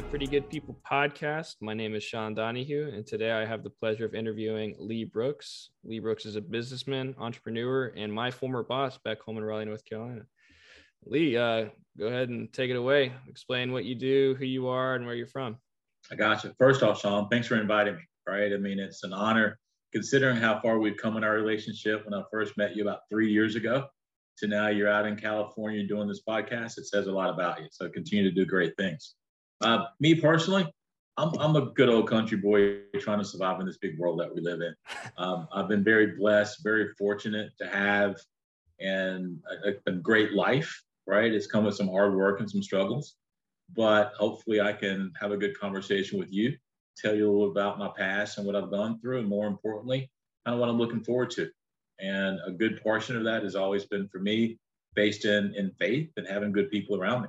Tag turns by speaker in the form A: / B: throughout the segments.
A: the Pretty Good People podcast. My name is Sean Donahue, and today I have the pleasure of interviewing Lee Brooks. Lee Brooks is a businessman, entrepreneur, and my former boss back home in Raleigh, North Carolina. Lee, uh, go ahead and take it away. Explain what you do, who you are, and where you're from.
B: I got you. First off, Sean, thanks for inviting me. Right? I mean, it's an honor considering how far we've come in our relationship. When I first met you about three years ago, to now you're out in California doing this podcast, it says a lot about you. So continue to do great things. Uh, me personally, I'm, I'm a good old country boy trying to survive in this big world that we live in. Um, I've been very blessed, very fortunate to have and a, a, great life, right? It's come with some hard work and some struggles, but hopefully I can have a good conversation with you, tell you a little about my past and what I've gone through, and more importantly, kind of what I'm looking forward to. And a good portion of that has always been for me based in in faith and having good people around me.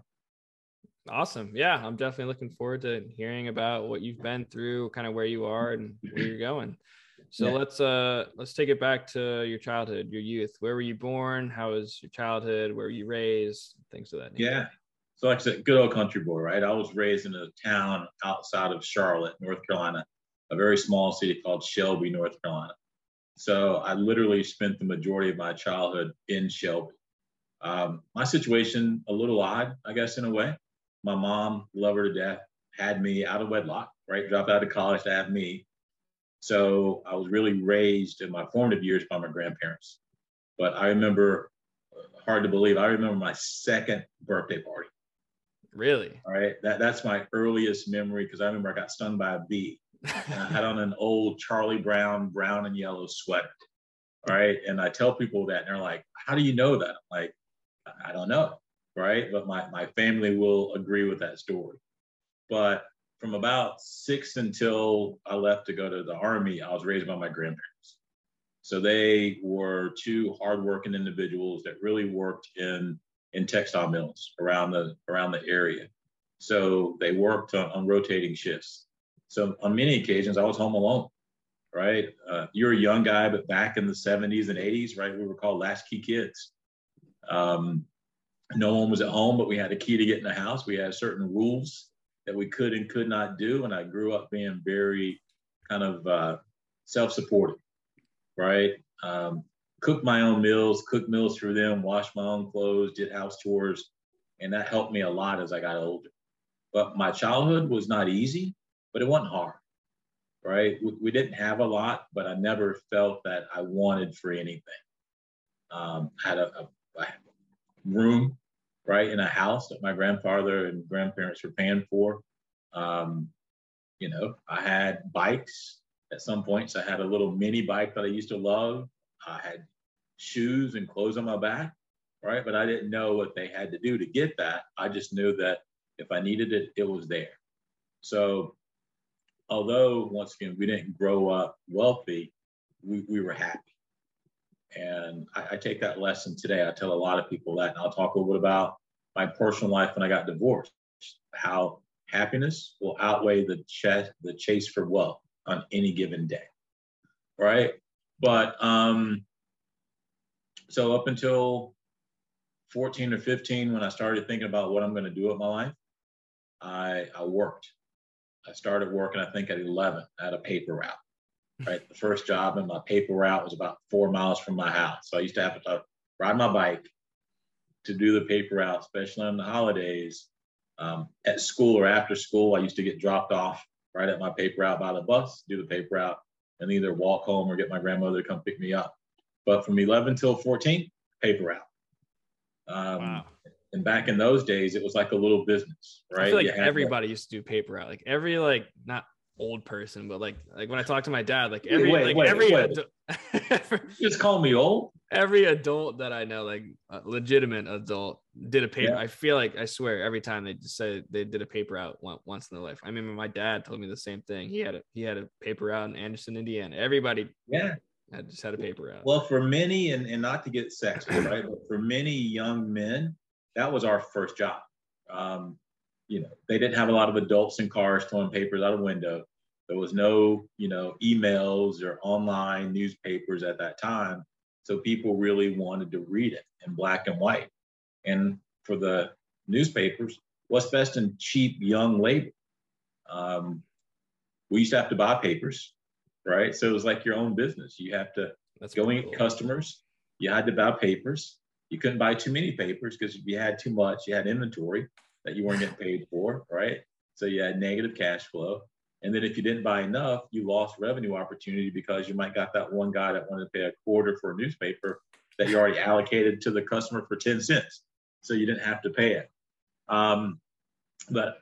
A: Awesome. Yeah, I'm definitely looking forward to hearing about what you've been through, kind of where you are and where you're going. So yeah. let's uh let's take it back to your childhood, your youth. Where were you born? How was your childhood? Where were you raised? Things of that
B: nature. Yeah. So like I said, good old country boy, right? I was raised in a town outside of Charlotte, North Carolina, a very small city called Shelby, North Carolina. So I literally spent the majority of my childhood in Shelby. Um, my situation a little odd, I guess, in a way. My mom, love her to death, had me out of wedlock, right? Dropped out of college to have me. So I was really raised in my formative years by my grandparents. But I remember, hard to believe, I remember my second birthday party.
A: Really?
B: All right. That, that's my earliest memory because I remember I got stung by a bee. and I had on an old Charlie Brown, brown and yellow sweater. All right. And I tell people that, and they're like, How do you know that? I'm like, I don't know right? But my, my family will agree with that story. But from about six until I left to go to the army, I was raised by my grandparents. So they were two hardworking individuals that really worked in in textile mills around the around the area. So they worked on, on rotating shifts. So on many occasions, I was home alone. Right, uh, you're a young guy, but back in the 70s and 80s, right, we were called latchkey kids. Um, no one was at home, but we had a key to get in the house. We had certain rules that we could and could not do. And I grew up being very kind of uh, self supporting, right? Um, cooked my own meals, cooked meals for them, washed my own clothes, did house chores. And that helped me a lot as I got older. But my childhood was not easy, but it wasn't hard, right? We, we didn't have a lot, but I never felt that I wanted for anything. Um, had a, a, a room right, in a house that my grandfather and grandparents were paying for. Um, you know, I had bikes at some points. I had a little mini bike that I used to love. I had shoes and clothes on my back, right? But I didn't know what they had to do to get that. I just knew that if I needed it, it was there. So, although once again, we didn't grow up wealthy, we, we were happy. And I, I, take that lesson today. I tell a lot of people that, and I'll talk a little bit about my personal life when I got divorced, how happiness will outweigh the chase, the chase for wealth on any given day. Right. But um, so up until 14 or 15, when I started thinking about what I'm going to do with my life, I, I worked. I started working, I think, at 11 at a paper route right? The first job in my paper route was about four miles from my house. So I used to have to ride my bike to do the paper route, especially on the holidays. Um, at school or after school, I used to get dropped off right at my paper route by the bus, do the paper route, and either walk home or get my grandmother to come pick me up. But from 11 till 14, paper route. Um, wow. And back in those days, it was like a little business, right? I
A: feel like everybody used to do paper route. Like every like not old person, but like like when I talk to my dad, like every wait, like wait, every wait.
B: Adu- just call me old.
A: Every adult that I know, like a legitimate adult, did a paper. Yeah. I feel like I swear every time they just say they did a paper out once in their life. I remember my dad told me the same thing. He had a he had a paper out in Anderson, Indiana. Everybody,
B: yeah,
A: had just had a paper out.
B: Well, for many, and, and not to get sexist, right? But for many young men, that was our first job. Um, you know, they didn't have a lot of adults in cars throwing papers out of window. There was no, you know, emails or online newspapers at that time. So people really wanted to read it in black and white. And for the newspapers, what's best in cheap young labor, Um, we used to have to buy papers, right? So it was like your own business. You have to That's go in cool. customers. You had to buy papers. You couldn't buy too many papers because if you had too much, you had inventory that you weren't getting paid for, right? So you had negative cash flow. And then if you didn't buy enough, you lost revenue opportunity because you might got that one guy that wanted to pay a quarter for a newspaper that you already allocated to the customer for 10 cents. So you didn't have to pay it. Um, but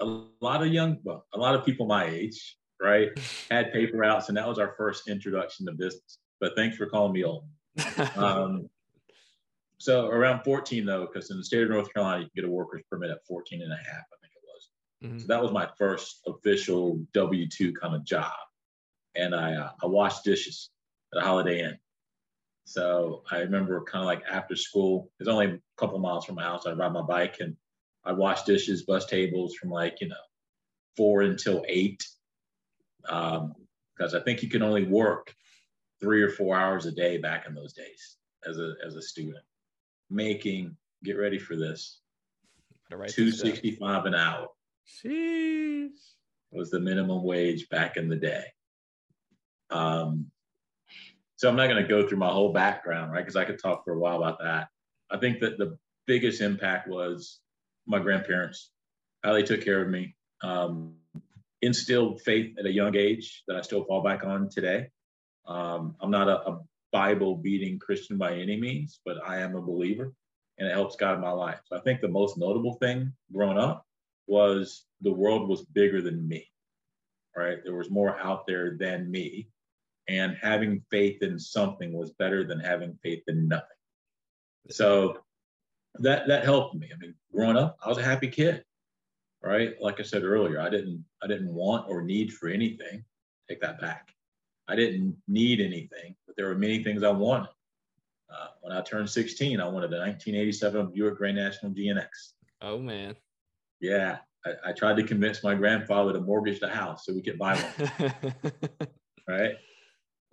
B: a lot of young, well, a lot of people my age, right, had paper routes, and that was our first introduction to business. But thanks for calling me old. Um, so around 14 though, because in the state of North Carolina, you can get a worker's permit at 14 and a half, I think it was. Mm-hmm. So that was my first official W-2 kind of job. And I, uh, I washed dishes at a Holiday Inn. So I remember kind of like after school, it's only a couple miles from my house. I'd ride my bike and I'd wash dishes, bus tables from like, you know, four until eight. Um, because I think you can only work three or four hours a day back in those days as a as a student, making get ready for this. Two sixty five an hour.
A: Jeez.
B: Was the minimum wage back in the day. Um, so I'm not going to go through my whole background, right? Because I could talk for a while about that. I think that the biggest impact was my grandparents, how they took care of me, um, instilled faith at a young age that I still fall back on today. Um, I'm not a, a Bible beating Christian by any means, but I am a believer and it helps guide my life. So I think the most notable thing growing up was the world was bigger than me, right? There was more out there than me and having faith in something was better than having faith in nothing. So that that helped me. I mean, growing up, I was a happy kid, right? Like I said earlier, I didn't I didn't want or need for anything. Take that back. I didn't need anything, but there were many things I wanted. Uh, when I turned 16, I wanted a 1987 Buick Grand National GNX.
A: Oh man.
B: Yeah, I, I tried to convince my grandfather to mortgage the house so we could buy one. right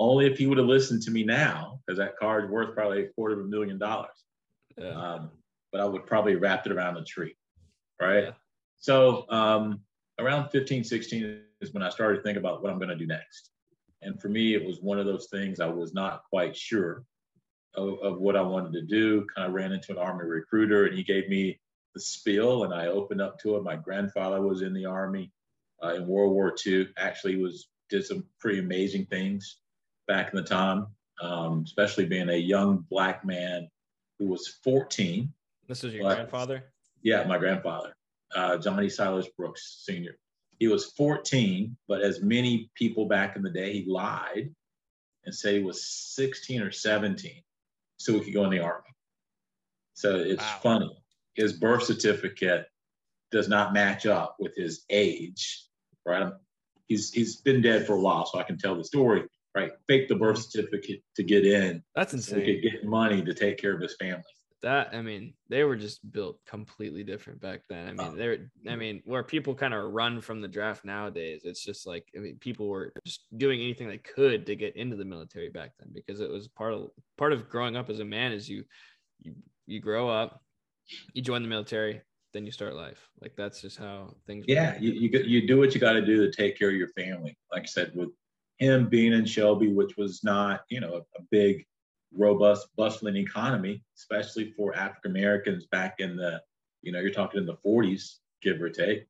B: only if he would have listened to me now, because that car is worth probably a quarter of a million dollars. Yeah. Um, but I would probably wrap it around the tree, right? Yeah. So um, around 15, 16 is when I started to think about what I'm going to do next. And for me, it was one of those things I was not quite sure of, of what I wanted to do. Kind of ran into an Army recruiter, and he gave me the spiel, and I opened up to it. My grandfather was in the Army uh, in World War II. Actually, was did some pretty amazing things back in the time, um, especially being a young black man who was 14.
A: This is your but, grandfather?
B: Yeah, my grandfather, uh, Johnny Silas Brooks Sr. He was 14, but as many people back in the day, he lied and said he was 16 or 17 so he could go in the army. So it's wow. funny. His birth certificate does not match up with his age, right? He's he's been dead for a while, so I can tell the story right? Fake the birth certificate to get in.
A: That's insane.
B: So he could get money to take care of his family.
A: That I mean, they were just built completely different back then. I mean, oh. they're I mean, where people kind of run from the draft nowadays, it's just like I mean, people were just doing anything they could to get into the military back then because it was part of part of growing up as a man is you you you grow up, you join the military, then you start life. Like that's just how things.
B: Yeah, you, you you do what you got to do to take care of your family. Like I said, with him being in Shelby, which was not, you know, a, a big, robust, bustling economy, especially for African Americans back in the, you know, you're talking in the 40s, give or take.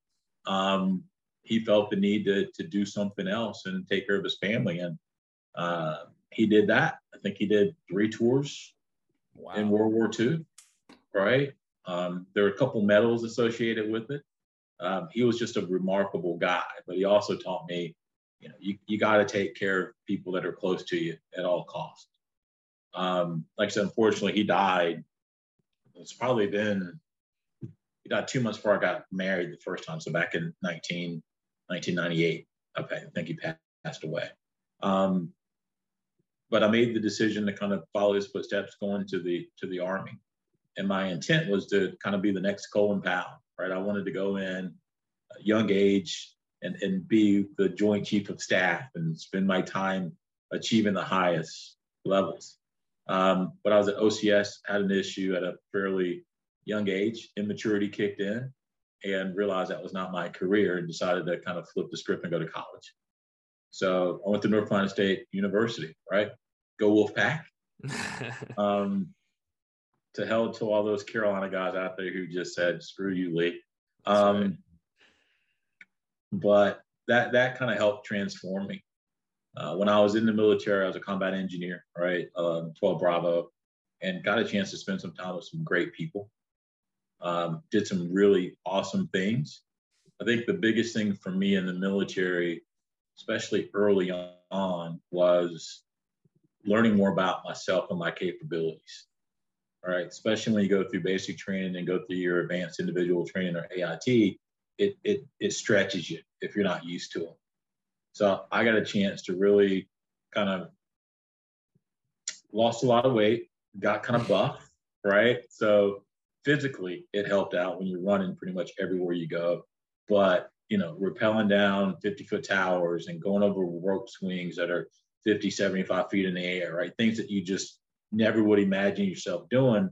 B: Um, he felt the need to to do something else and take care of his family, and uh, he did that. I think he did three tours wow. in World War II. Right. Um, there were a couple medals associated with it. Um, he was just a remarkable guy, but he also taught me you know, you, you got to take care of people that are close to you at all costs. Um, like I said, unfortunately, he died. It's probably been, he died two months before I got married the first time. So back in 19, 1998, I think he passed away. Um, but I made the decision to kind of follow his footsteps going to the, to the army. And my intent was to kind of be the next Colin Powell, right? I wanted to go in young age, and, and be the joint chief of staff and spend my time achieving the highest levels. Um, but I was at OCS, had an issue at a fairly young age, immaturity kicked in, and realized that was not my career and decided to kind of flip the script and go to college. So I went to North Carolina State University, right? Go Wolfpack. um, to hell to all those Carolina guys out there who just said, screw you, Lee. Um, right. But that, that kind of helped transform me. Uh, when I was in the military, I was a combat engineer, right? Um, 12 Bravo, and got a chance to spend some time with some great people. Um, did some really awesome things. I think the biggest thing for me in the military, especially early on, was learning more about myself and my capabilities. All right, especially when you go through basic training and go through your advanced individual training or AIT, it it it stretches you if you're not used to it. So I got a chance to really kind of lost a lot of weight, got kind of buff, right? So physically it helped out when you're running pretty much everywhere you go. But you know, rappelling down 50 foot towers and going over rope swings that are 50, 75 feet in the air, right? Things that you just never would imagine yourself doing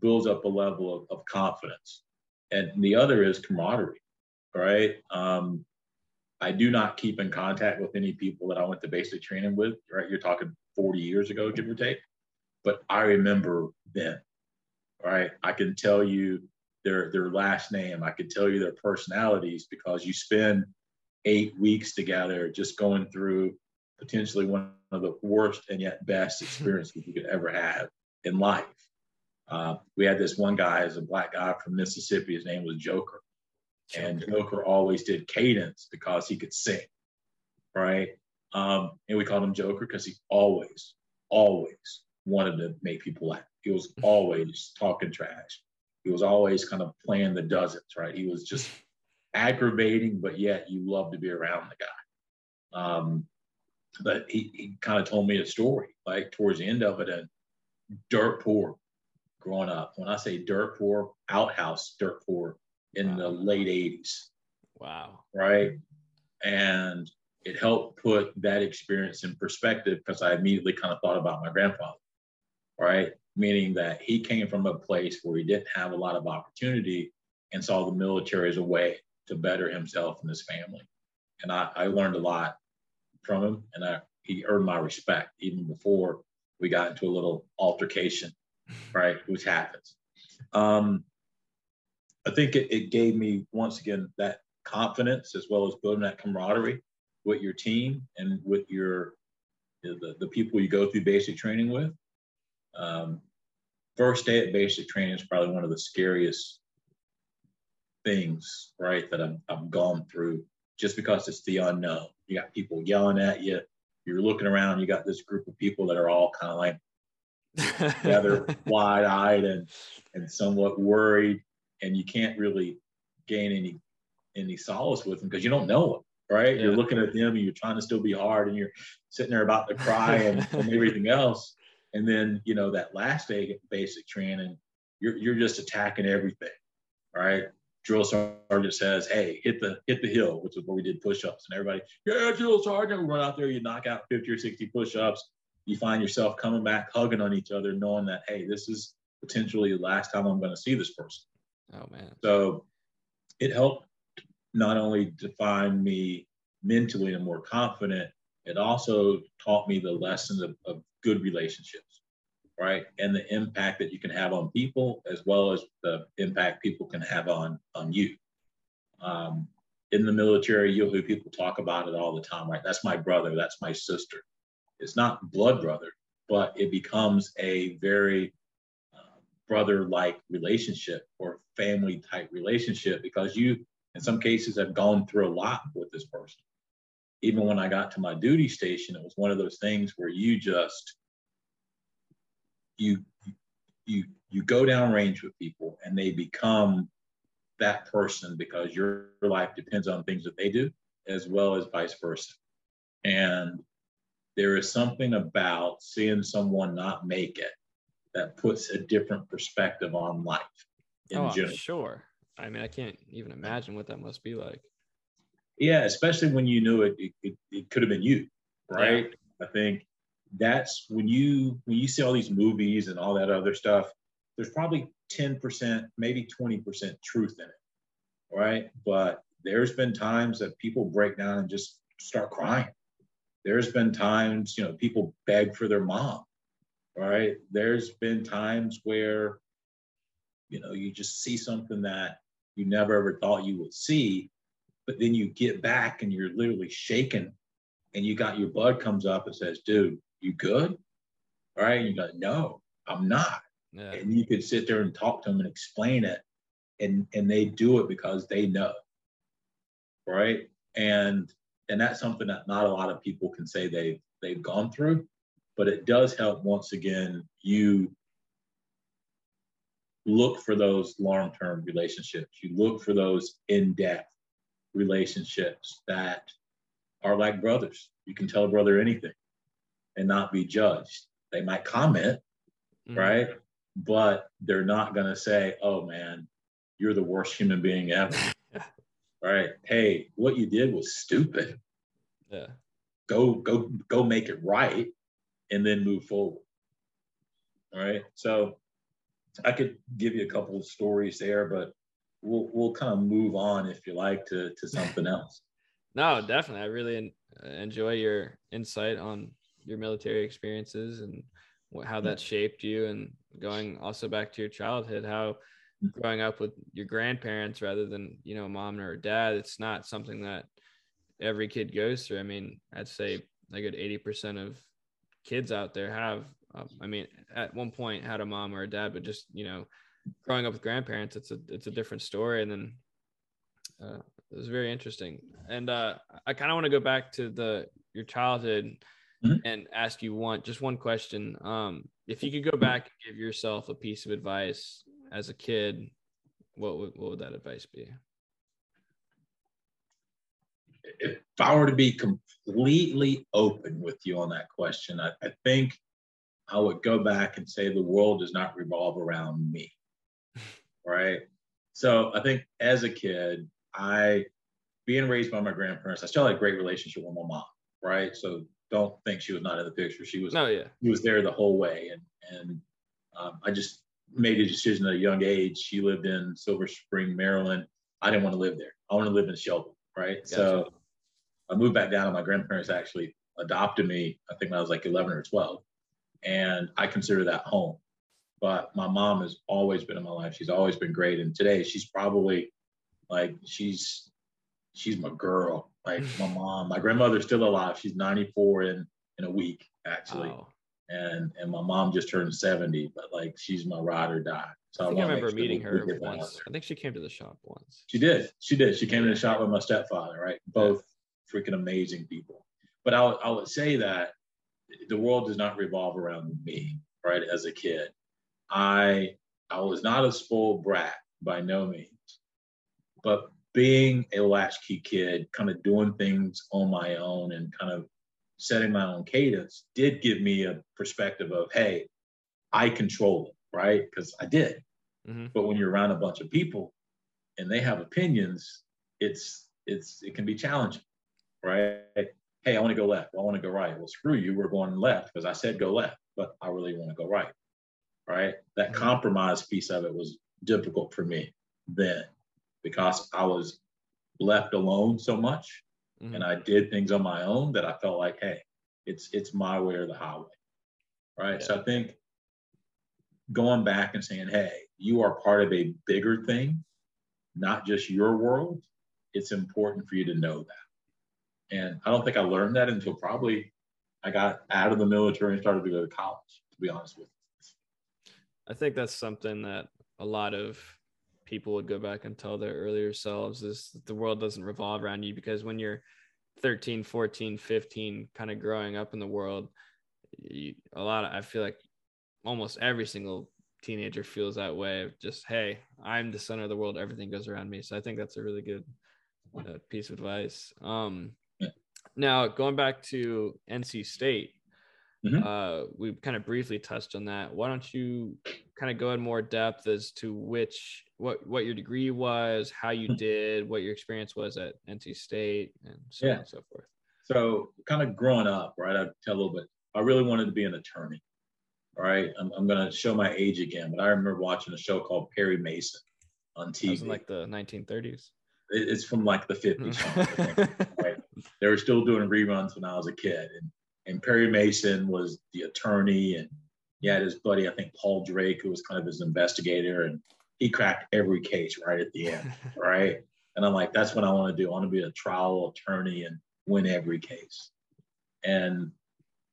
B: builds up a level of, of confidence. And the other is camaraderie, right? Um, I do not keep in contact with any people that I went to basic training with, right? You're talking 40 years ago, give or take. But I remember them, right? I can tell you their their last name. I can tell you their personalities because you spend eight weeks together just going through potentially one of the worst and yet best experiences you could ever have in life. Uh, we had this one guy as a black guy from Mississippi. His name was Joker. And Joker always did cadence because he could sing, right? Um, and we called him Joker because he always, always wanted to make people laugh. He was always talking trash. He was always kind of playing the dozens, right? He was just aggravating, but yet you love to be around the guy. Um, but he, he kind of told me a story, like towards the end of it, and dirt poor growing up. When I say dirt poor, outhouse dirt poor in wow. the late 80s.
A: Wow.
B: Right. And it helped put that experience in perspective because I immediately kind of thought about my grandfather. Right. Meaning that he came from a place where he didn't have a lot of opportunity and saw the military as a way to better himself and his family. And I, I learned a lot from him and I, he earned my respect even before we got into a little altercation, right? Which happens. Um, I think it, it gave me once again that confidence as well as building that camaraderie with your team and with your the, the people you go through basic training with. Um, first day at basic training is probably one of the scariest things, right, that I've, I've gone through just because it's the unknown. You got people yelling at you. You're looking around, you got this group of people that are all kind of like together, wide eyed and, and somewhat worried and you can't really gain any any solace with them because you don't know them right? Yeah. you're looking at them and you're trying to still be hard and you're sitting there about to cry and, and everything else. And then you know that last day basic training you're, you're just attacking everything right? Drill sergeant says hey hit the hit the hill which is where we did push-ups and everybody yeah drill sergeant we run out there you knock out 50 or 60 push-ups. You find yourself coming back hugging on each other knowing that hey this is potentially the last time i'm going to see this person
A: Oh man.
B: So it helped not only define me mentally and more confident, it also taught me the lessons of, of good relationships, right? And the impact that you can have on people as well as the impact people can have on on you. Um, in the military, you'll hear people talk about it all the time, right? That's my brother, that's my sister. It's not blood brother, but it becomes a very brother like relationship or family type relationship because you in some cases have gone through a lot with this person. Even when i got to my duty station it was one of those things where you just you you you go down range with people and they become that person because your life depends on things that they do as well as vice versa. And there is something about seeing someone not make it that puts a different perspective on life
A: in oh, general. Sure. I mean, I can't even imagine what that must be like.
B: Yeah, especially when you knew it, it, it, it could have been you, right? Yeah. I think that's when you when you see all these movies and all that other stuff. There's probably 10%, maybe 20% truth in it, right? But there's been times that people break down and just start crying. There's been times, you know, people beg for their mom, right? There's been times where, you know, you just see something that you never ever thought you would see, but then you get back and you're literally shaking and you got your blood comes up and says, dude, you good? All right. And you go, no, I'm not. Yeah. And you could sit there and talk to them and explain it. And, and they do it because they know. Right. And and that's something that not a lot of people can say they've they've gone through, but it does help once again you look for those long-term relationships. You look for those in-depth relationships that are like brothers. You can tell a brother anything and not be judged. They might comment, mm-hmm. right? But they're not going to say, oh man, you're the worst human being ever. right? Hey, what you did was stupid.
A: Yeah.
B: Go, go, go make it right and then move forward. All right. So I could give you a couple of stories there, but we'll we'll kind of move on if you like to to something else.
A: no, definitely. I really enjoy your insight on your military experiences and how that shaped you and going also back to your childhood how growing up with your grandparents rather than you know mom or dad it's not something that every kid goes through i mean i'd say a good 80% of kids out there have um, i mean at one point had a mom or a dad but just you know growing up with grandparents it's a it's a different story and then uh, it was very interesting and uh, i kind of want to go back to the your childhood mm-hmm. and ask you one just one question. Um, if you could go back and give yourself a piece of advice as a kid, what would what would that advice be?
B: If I were to be completely open with you on that question, I, I think I would go back and say the world does not revolve around me. right. So I think as a kid, I being raised by my grandparents, I still had a great relationship with my mom. Right. So don't think she was not in the picture. She was.
A: Oh yeah.
B: She was there the whole way, and and um, I just made a decision at a young age. She lived in Silver Spring, Maryland. I didn't want to live there. I want to live in Shelby, right? Gotcha. So I moved back down, and my grandparents actually adopted me. I think when I was like 11 or 12, and I consider that home. But my mom has always been in my life. She's always been great, and today she's probably like she's she's my girl. Like my mom, my grandmother's still alive. She's 94 in in a week actually. And and my mom just turned 70, but like she's my ride or die.
A: So I, think I, I remember meeting her once. I think she came to the shop once.
B: She did. She did. She came to the shop with my stepfather, right? Both yeah. freaking amazing people. But I would, I would say that the world does not revolve around me, right? As a kid, I I was not a spoiled brat by no means, but being a latchkey kid, kind of doing things on my own and kind of setting my own cadence did give me a perspective of, hey, I control it, right? Because I did. Mm-hmm. But when you're around a bunch of people and they have opinions, it's it's it can be challenging, right? Hey, I want to go left. Well, I want to go right. Well, screw you. We're going left because I said go left, but I really want to go right. Right. That mm-hmm. compromise piece of it was difficult for me then because I was left alone so much mm-hmm. and I did things on my own that I felt like, hey, it's it's my way or the highway. Right. Yeah. So I think going back and saying, hey, you are part of a bigger thing, not just your world, it's important for you to know that. And I don't think I learned that until probably I got out of the military and started to go to college, to be honest with you.
A: I think that's something that a lot of people would go back and tell their earlier selves is the world doesn't revolve around you because when you're 13 14 15 kind of growing up in the world you, a lot of i feel like almost every single teenager feels that way of just hey i'm the center of the world everything goes around me so i think that's a really good uh, piece of advice um now going back to nc state Mm-hmm. Uh, we kind of briefly touched on that. Why don't you kind of go in more depth as to which what what your degree was, how you did, what your experience was at NC State, and so yeah. on and so forth.
B: So, kind of growing up, right? I tell a little bit. I really wanted to be an attorney. All right, I'm, I'm going to show my age again, but I remember watching a show called Perry Mason on TV.
A: in like the 1930s.
B: it's from like the 50s. Mm. right? They were still doing reruns when I was a kid. And, and Perry Mason was the attorney, and he had his buddy, I think Paul Drake, who was kind of his investigator, and he cracked every case right at the end, right? And I'm like, that's what I want to do. I want to be a trial attorney and win every case. And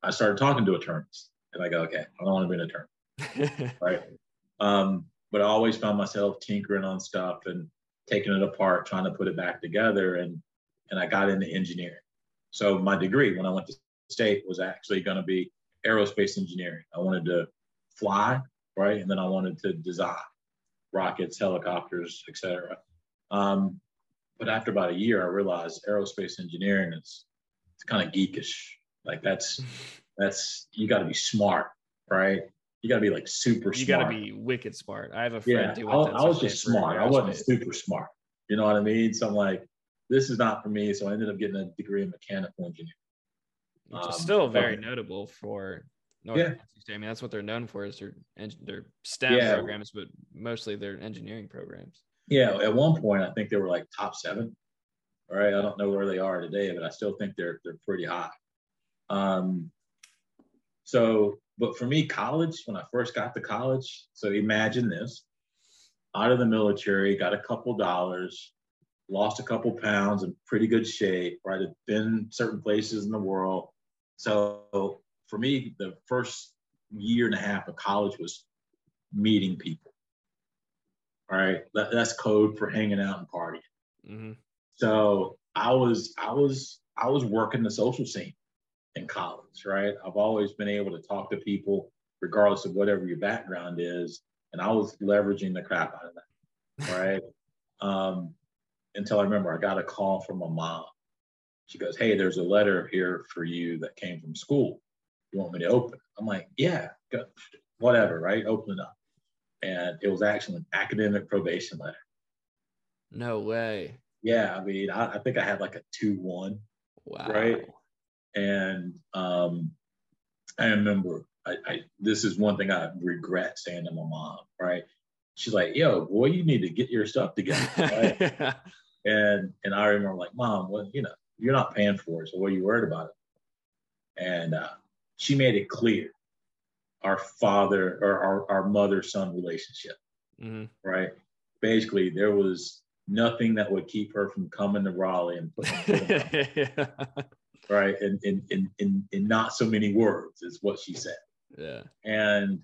B: I started talking to attorneys, and I go, okay, I don't want to be an attorney, right? Um, but I always found myself tinkering on stuff and taking it apart, trying to put it back together. And, and I got into engineering. So my degree when I went to state was actually going to be aerospace engineering. I wanted to fly, right? And then I wanted to design rockets, helicopters, etc. Um, but after about a year, I realized aerospace engineering is it's kind of geekish. Like that's that's you got to be smart, right? you got to be like super smart.
A: you got to be wicked smart. I have a friend
B: yeah,
A: who
B: I, I was just smart. I wasn't super smart. You know what I mean? So I'm like, this is not for me. So I ended up getting a degree in mechanical engineering.
A: Which um, is still very okay. notable for North yeah. State. I mean, that's what they're known for is their their STEM yeah. programs, but mostly their engineering programs.
B: Yeah, at one point I think they were like top seven. All right, I don't know where they are today, but I still think they're they're pretty high. Um, so but for me, college, when I first got to college, so imagine this out of the military, got a couple dollars, lost a couple pounds, in pretty good shape, right? Had been certain places in the world. So for me, the first year and a half of college was meeting people. All right, that, that's code for hanging out and partying. Mm-hmm. So I was, I was, I was working the social scene in college, right? I've always been able to talk to people regardless of whatever your background is. And I was leveraging the crap out of that, right? um, until I remember I got a call from my mom. She goes, Hey, there's a letter here for you that came from school. You want me to open? I'm like, Yeah, go, whatever, right? Open it up. And it was actually an academic probation letter.
A: No way.
B: Yeah, I mean, I, I think I had like a 2 1. Wow. Right. And um, I remember I, I, this is one thing I regret saying to my mom, right? She's like, yo, boy, you need to get your stuff together. Right? and and I remember like, mom, well, you know, you're not paying for it, so what are you worried about it? And uh, she made it clear our father or our, our mother son relationship, mm-hmm. right? Basically, there was nothing that would keep her from coming to Raleigh and putting right? And in, in, in, in not so many words is what she said.
A: Yeah.
B: And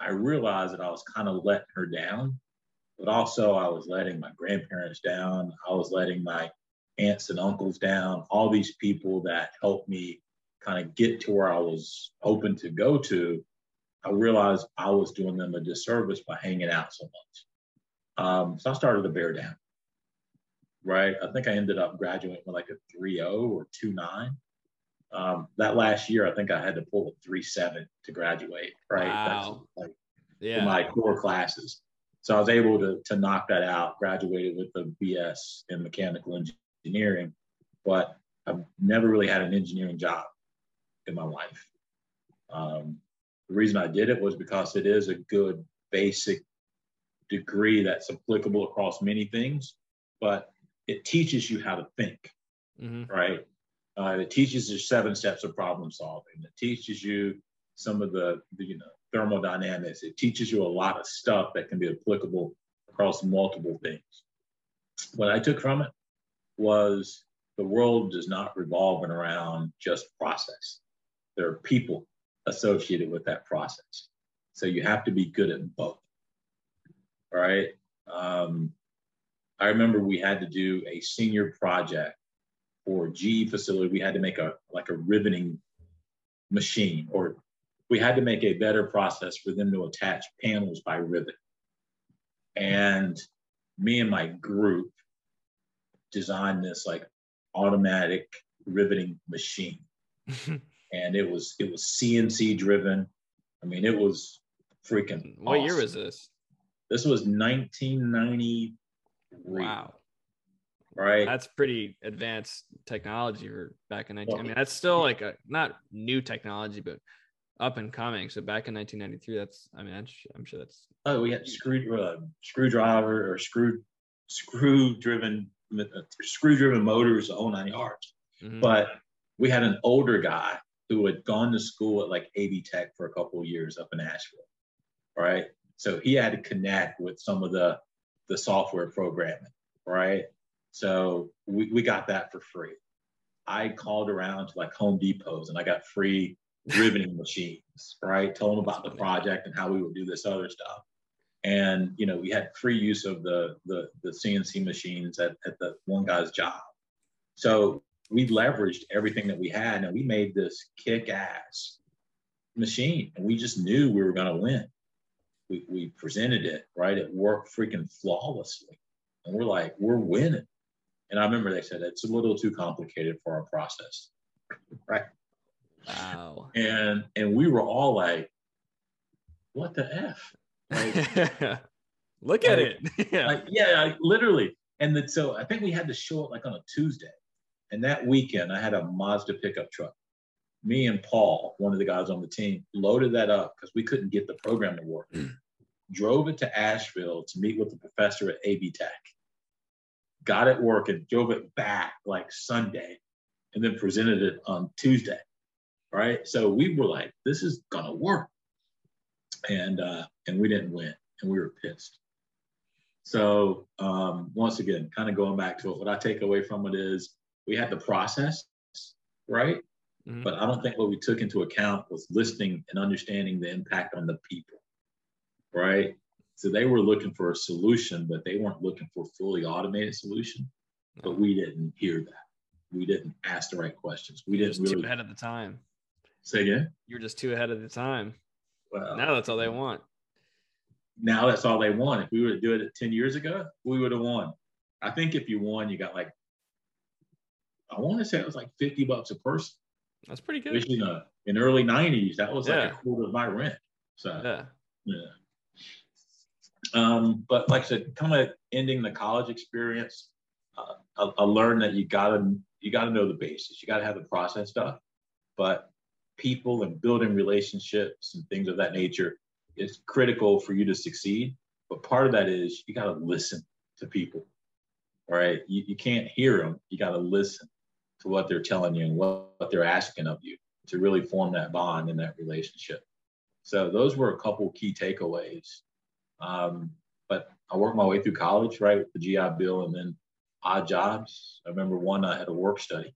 B: I realized that I was kind of letting her down, but also I was letting my grandparents down. I was letting my aunts and uncles down, all these people that helped me kind of get to where I was hoping to go to. I realized I was doing them a disservice by hanging out so much. Um, so I started to bear down right? I think I ended up graduating with like a 3.0 or 2.9. Um, that last year, I think I had to pull a 3.7 to graduate, right?
A: Wow.
B: That's like yeah. my core classes. So I was able to, to knock that out, graduated with a BS in mechanical engineering, but I've never really had an engineering job in my life. Um, the reason I did it was because it is a good basic degree that's applicable across many things, but it teaches you how to think, mm-hmm. right? Uh, it teaches you seven steps of problem solving. It teaches you some of the, the, you know thermodynamics. It teaches you a lot of stuff that can be applicable across multiple things. What I took from it was the world does not revolve around just process. There are people associated with that process. So you have to be good at both. All right. Um, I remember we had to do a senior project for GE facility. We had to make a like a riveting machine, or we had to make a better process for them to attach panels by rivet. And me and my group designed this like automatic riveting machine. and it was it was CNC driven. I mean, it was freaking.
A: What
B: awesome.
A: year was this?
B: This was 1990.
A: Wow.
B: Right.
A: That's pretty advanced technology for back in 19. I mean, that's still like a not new technology, but up and coming. So back in 1993, that's I mean, I'm sure that's
B: oh, we had screw uh, screwdriver or screw screw driven screw driven motors, the whole nine yards. Mm-hmm. But we had an older guy who had gone to school at like AB Tech for a couple years up in Asheville, right? So he had to connect with some of the the software programming, right? So we, we got that for free. I called around to like Home Depots and I got free riveting machines, right? Told them about the project and how we would do this other stuff. And you know, we had free use of the the, the CNC machines at, at the one guy's job. So we leveraged everything that we had and we made this kick-ass machine. And we just knew we were going to win. We, we presented it right? It worked freaking flawlessly. And we're like we're winning. And i remember they said it's a little too complicated for our process. Right.
A: Wow.
B: And and we were all like what the f?
A: Like, look at it.
B: Yeah. like, yeah like, literally. And then so i think we had to show it like on a tuesday and that weekend, I had a Mazda pickup truck. Me and Paul, one of the guys on the team, loaded that up because we couldn't get the program to work. Mm. Drove it to Asheville to meet with the professor at AB Tech. Got it working, drove it back like Sunday, and then presented it on Tuesday. Right. So we were like, this is gonna work. And uh, and we didn't win, and we were pissed. So um, once again, kind of going back to it, what I take away from it is we had the process, right? Mm-hmm. But I don't think what we took into account was listening and understanding the impact on the people, right? So they were looking for a solution, but they weren't looking for a fully automated solution. But we didn't hear that. We didn't ask the right questions. We didn't really
A: too ahead of the time.
B: Say again.
A: You're just too ahead of the time. Well, now that's all they want.
B: Now that's all they want. If we would to do it 10 years ago, we would have won. I think if you won, you got like I want to say it was like 50 bucks a person.
A: That's pretty good.
B: Which, you know, in early 90s, that was yeah. like a quarter of my rent. So, yeah. Yeah. Um, but like I said, kind of ending the college experience, uh, I, I, learned that you gotta you gotta know the basics. You gotta have the process stuff, but people and building relationships and things of that nature is critical for you to succeed. But part of that is you gotta listen to people, right? You, you can't hear them. You gotta listen to what they're telling you and what, what they're asking of you to really form that bond in that relationship. So those were a couple key takeaways. Um, but I worked my way through college, right, with the GI Bill and then odd jobs. I remember one I had a work study.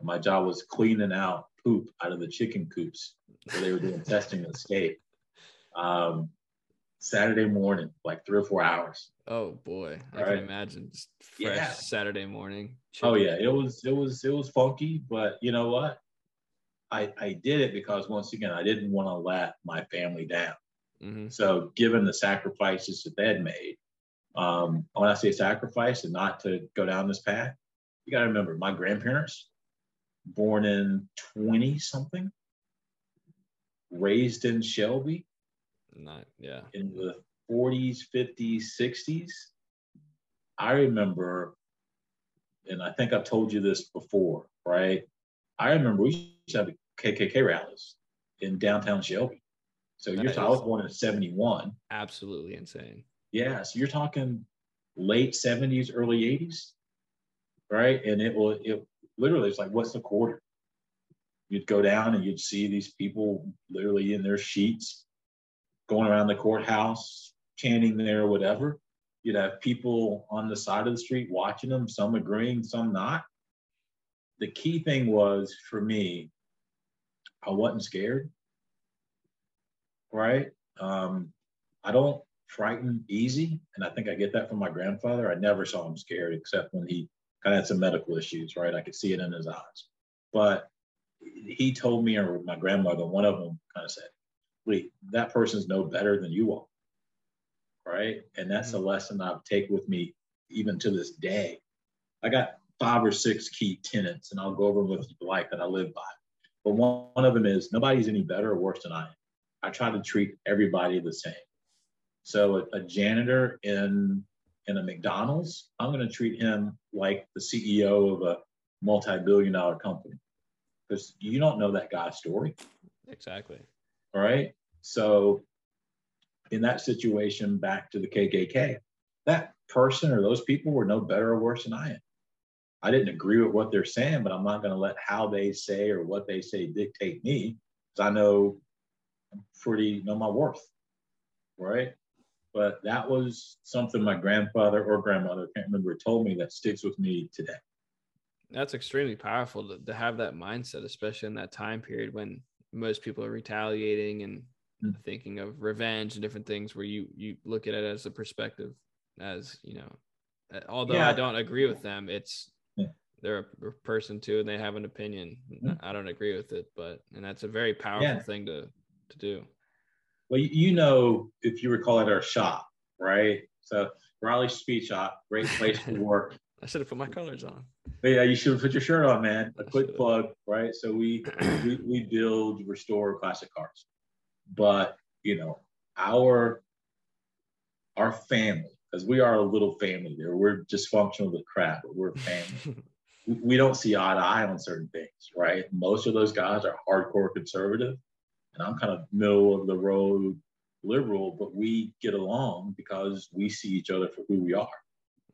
B: My job was cleaning out poop out of the chicken coops where they were doing testing and escape. Um, Saturday morning, like three or four hours.
A: Oh boy, I right? can imagine. Just fresh yeah. Saturday morning.
B: Oh yeah, it was it was it was funky, but you know what? I I did it because once again I didn't want to let my family down. Mm-hmm. So given the sacrifices that they had made, um, when I say sacrifice and not to go down this path, you got to remember my grandparents, born in twenty something, raised in Shelby,
A: not yeah.
B: In the 40s, 50s, 60s, I remember, and I think I've told you this before, right? I remember we used to have KKK rallies in downtown Shelby. So that you're talking, I was born in 71.
A: Absolutely insane.
B: Yeah. So you're talking late 70s, early 80s, right? And it will, it literally, it's like, what's the quarter? You'd go down and you'd see these people literally in their sheets going around the courthouse, chanting there, or whatever. You'd have people on the side of the street watching them, some agreeing, some not. The key thing was for me, I wasn't scared. Right? Um, I don't frighten easy. And I think I get that from my grandfather. I never saw him scared except when he kind of had some medical issues, right? I could see it in his eyes. But he told me, or my grandmother, one of them kind of said, wait, that person's no better than you are. Right. And that's mm-hmm. a lesson I take with me even to this day. I got five or six key tenets, and I'll go over them with you like that I live by. But one, one of them is nobody's any better or worse than I am. I try to treat everybody the same. So a, a janitor in in a McDonald's, I'm going to treat him like the CEO of a multi-billion dollar company because you don't know that guy's story.
A: Exactly.
B: All right. So in that situation, back to the KKK, that person or those people were no better or worse than I am. I didn't agree with what they're saying, but I'm not going to let how they say or what they say dictate me because I know I'm pretty know my worth, right? But that was something my grandfather or grandmother, can't remember, told me that sticks with me today.
A: That's extremely powerful to, to have that mindset, especially in that time period when most people are retaliating and. Thinking of revenge and different things where you you look at it as a perspective as you know although yeah. i don't agree with them it's yeah. they're a person too and they have an opinion mm-hmm. i don't agree with it but and that's a very powerful yeah. thing to to do
B: well you know if you recall at our shop right so Raleigh Speed Shop, great place to work.
A: I should have put my colors on.
B: But yeah, you should have put your shirt on, man. A quick plug, right? So we, we we build, restore classic cars, but you know our our family, because we are a little family there. We're dysfunctional the crap, but we're family. we don't see eye to eye on certain things, right? Most of those guys are hardcore conservative, and I'm kind of middle of the road liberal, but we get along because we see each other for who we are,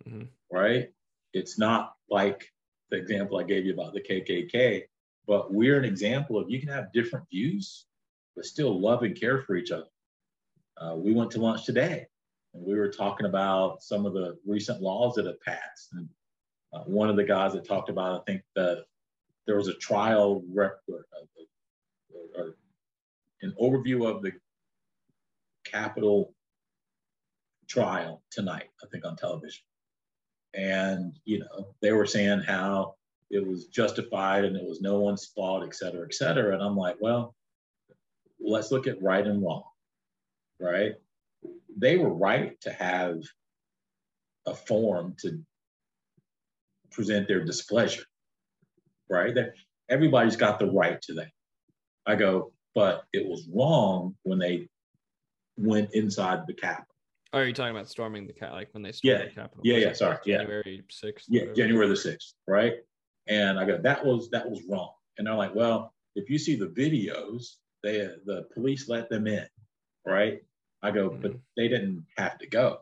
B: mm-hmm. right? It's not like the example I gave you about the KKK, but we're an example of you can have different views, but still love and care for each other. Uh, we went to lunch today and we were talking about some of the recent laws that have passed. And uh, one of the guys that talked about, I think that there was a trial rep, or, or, an overview of the Capitol trial tonight, I think on television. And, you know, they were saying how it was justified and it was no one's fault, et cetera, et cetera. And I'm like, well, let's look at right and wrong, right? They were right to have a form to present their displeasure, right? That everybody's got the right to that. I go, but it was wrong when they went inside the Capitol.
A: Oh, are you talking about storming the cat like when they stormed
B: yeah.
A: the Capitol?
B: Yeah, yeah, sorry.
A: January sixth.
B: Yeah, January the sixth, right? And I go, that was that was wrong. And they're like, well, if you see the videos, they the police let them in, right? I go, mm-hmm. but they didn't have to go.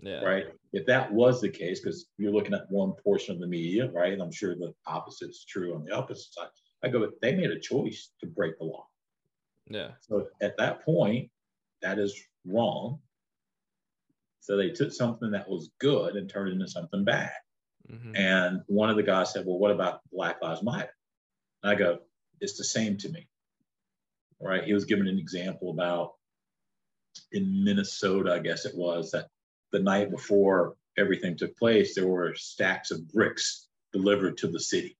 B: Yeah. Right. If that was the case, because you're looking at one portion of the media, right? And I'm sure the opposite is true on the opposite side. I go, they made a choice to break the law.
A: Yeah.
B: So at that point, that is wrong. So they took something that was good and turned it into something bad. Mm-hmm. And one of the guys said, Well, what about Black Lives Matter? And I go, It's the same to me. Right. He was given an example about in Minnesota, I guess it was, that the night before everything took place, there were stacks of bricks delivered to the city.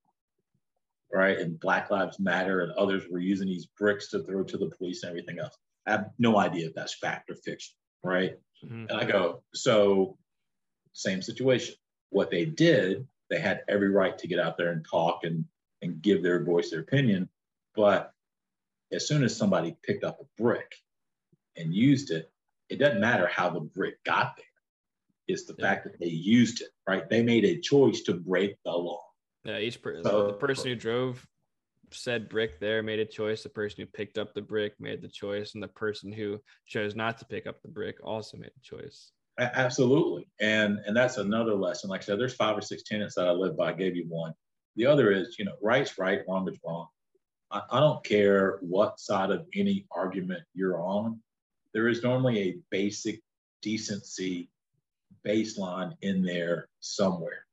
B: Right. And Black Lives Matter and others were using these bricks to throw to the police and everything else. I have no idea if that's fact or fiction. Right. Mm-hmm. And I go, so same situation. What they did, they had every right to get out there and talk and, and give their voice, their opinion. But as soon as somebody picked up a brick and used it, it doesn't matter how the brick got there. It's the yeah. fact that they used it, right? They made a choice to break the law.
A: Yeah, each person, so, the person who drove said brick there made a choice. The person who picked up the brick made the choice, and the person who chose not to pick up the brick also made a choice.
B: Absolutely, and and that's another lesson. Like I said, there's five or six tenets that I live by. I gave you one. The other is, you know, right's right, wrong is wrong. I, I don't care what side of any argument you're on. There is normally a basic decency baseline in there somewhere,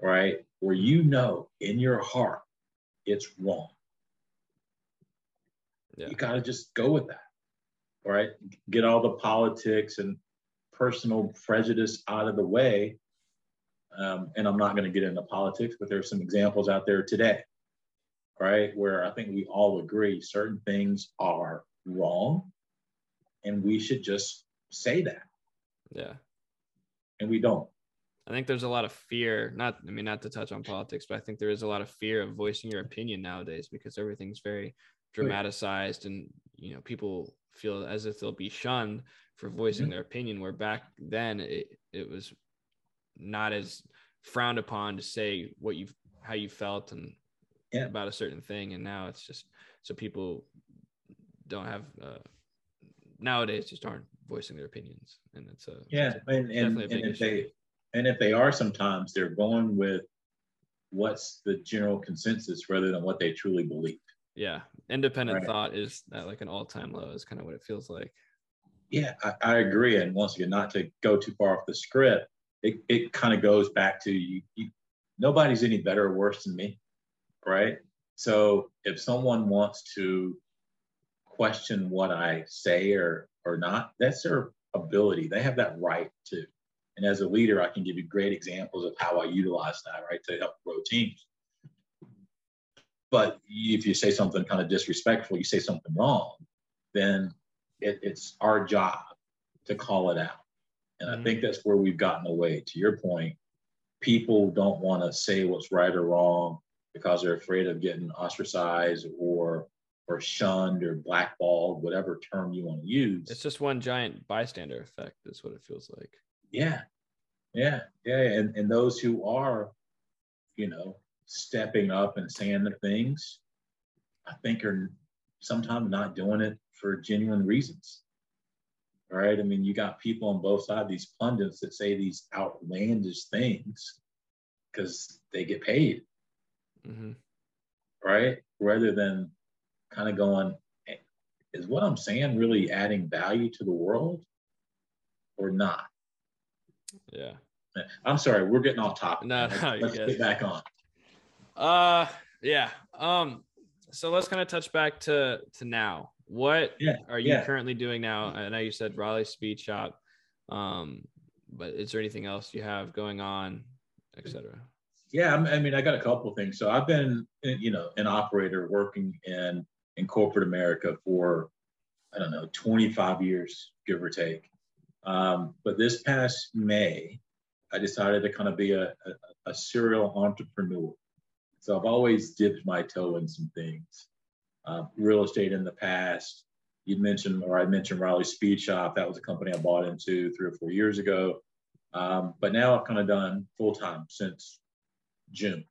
B: right? Where you know in your heart it's wrong. Yeah. You got to just go with that. All right. Get all the politics and personal prejudice out of the way. Um, and I'm not going to get into politics, but there's some examples out there today, right, where I think we all agree certain things are wrong and we should just say that.
A: Yeah.
B: And we don't.
A: I think there's a lot of fear, not I mean not to touch on politics, but I think there is a lot of fear of voicing your opinion nowadays because everything's very dramatized and you know people feel as if they'll be shunned for voicing mm-hmm. their opinion where back then it, it was not as frowned upon to say what you how you felt and yeah. about a certain thing and now it's just so people don't have uh, nowadays just aren't voicing their opinions and it's a
B: yeah
A: it's
B: a, and, and, and if they and if they are sometimes they're going with what's the general consensus rather than what they truly believe.
A: Yeah. Independent
B: Right.
A: thought is at like an all time low, is kind of what it feels like.
B: Yeah, I, I agree. And once again, not to go too far off the script, it, it kind of goes back to you, you. Nobody's any better or worse than me, right? So if someone wants to question what I say or or not, that's their ability. They have that right to. And as a leader, I can give you great examples of how I utilize that, right, to help grow teams. But if you say something kind of disrespectful, you say something wrong, then it, it's our job to call it out. And I mm-hmm. think that's where we've gotten away. To your point, people don't want to say what's right or wrong because they're afraid of getting ostracized or or shunned or blackballed, whatever term you want to use.
A: It's just one giant bystander effect, is what it feels like.
B: Yeah, yeah, yeah. And and those who are, you know, stepping up and saying the things, I think are sometimes not doing it for genuine reasons. All right. I mean, you got people on both sides, these pundits that say these outlandish things because they get paid,
A: hmm
B: right? Rather than kind of going, is what I'm saying really adding value to the world or not?
A: Yeah.
B: I'm sorry, we're getting off topic.
A: No,
B: Let's-
A: no,
B: let's get back on.
A: Uh yeah. Um so let's kind of touch back to to now. What
B: Yeah,
A: are you
B: yeah.
A: currently doing now? I know you said Raleigh Speed Shop. Um, but is there anything else you have going on, etc.?
B: Yeah, I'm- mean, I got a couple of things. So I've been, you know, an operator working in in corporate America for, I don't know, 25 years, give or take. Um, but this past May, I decided to kind of be a, a, a serial entrepreneur. So I've always dipped my toe in some things. Uh, real estate in the past. You mentioned, or I mentioned Raleigh Speed Shop. That was a company I bought into three or four years ago. Um, but now I've kind of done full time since June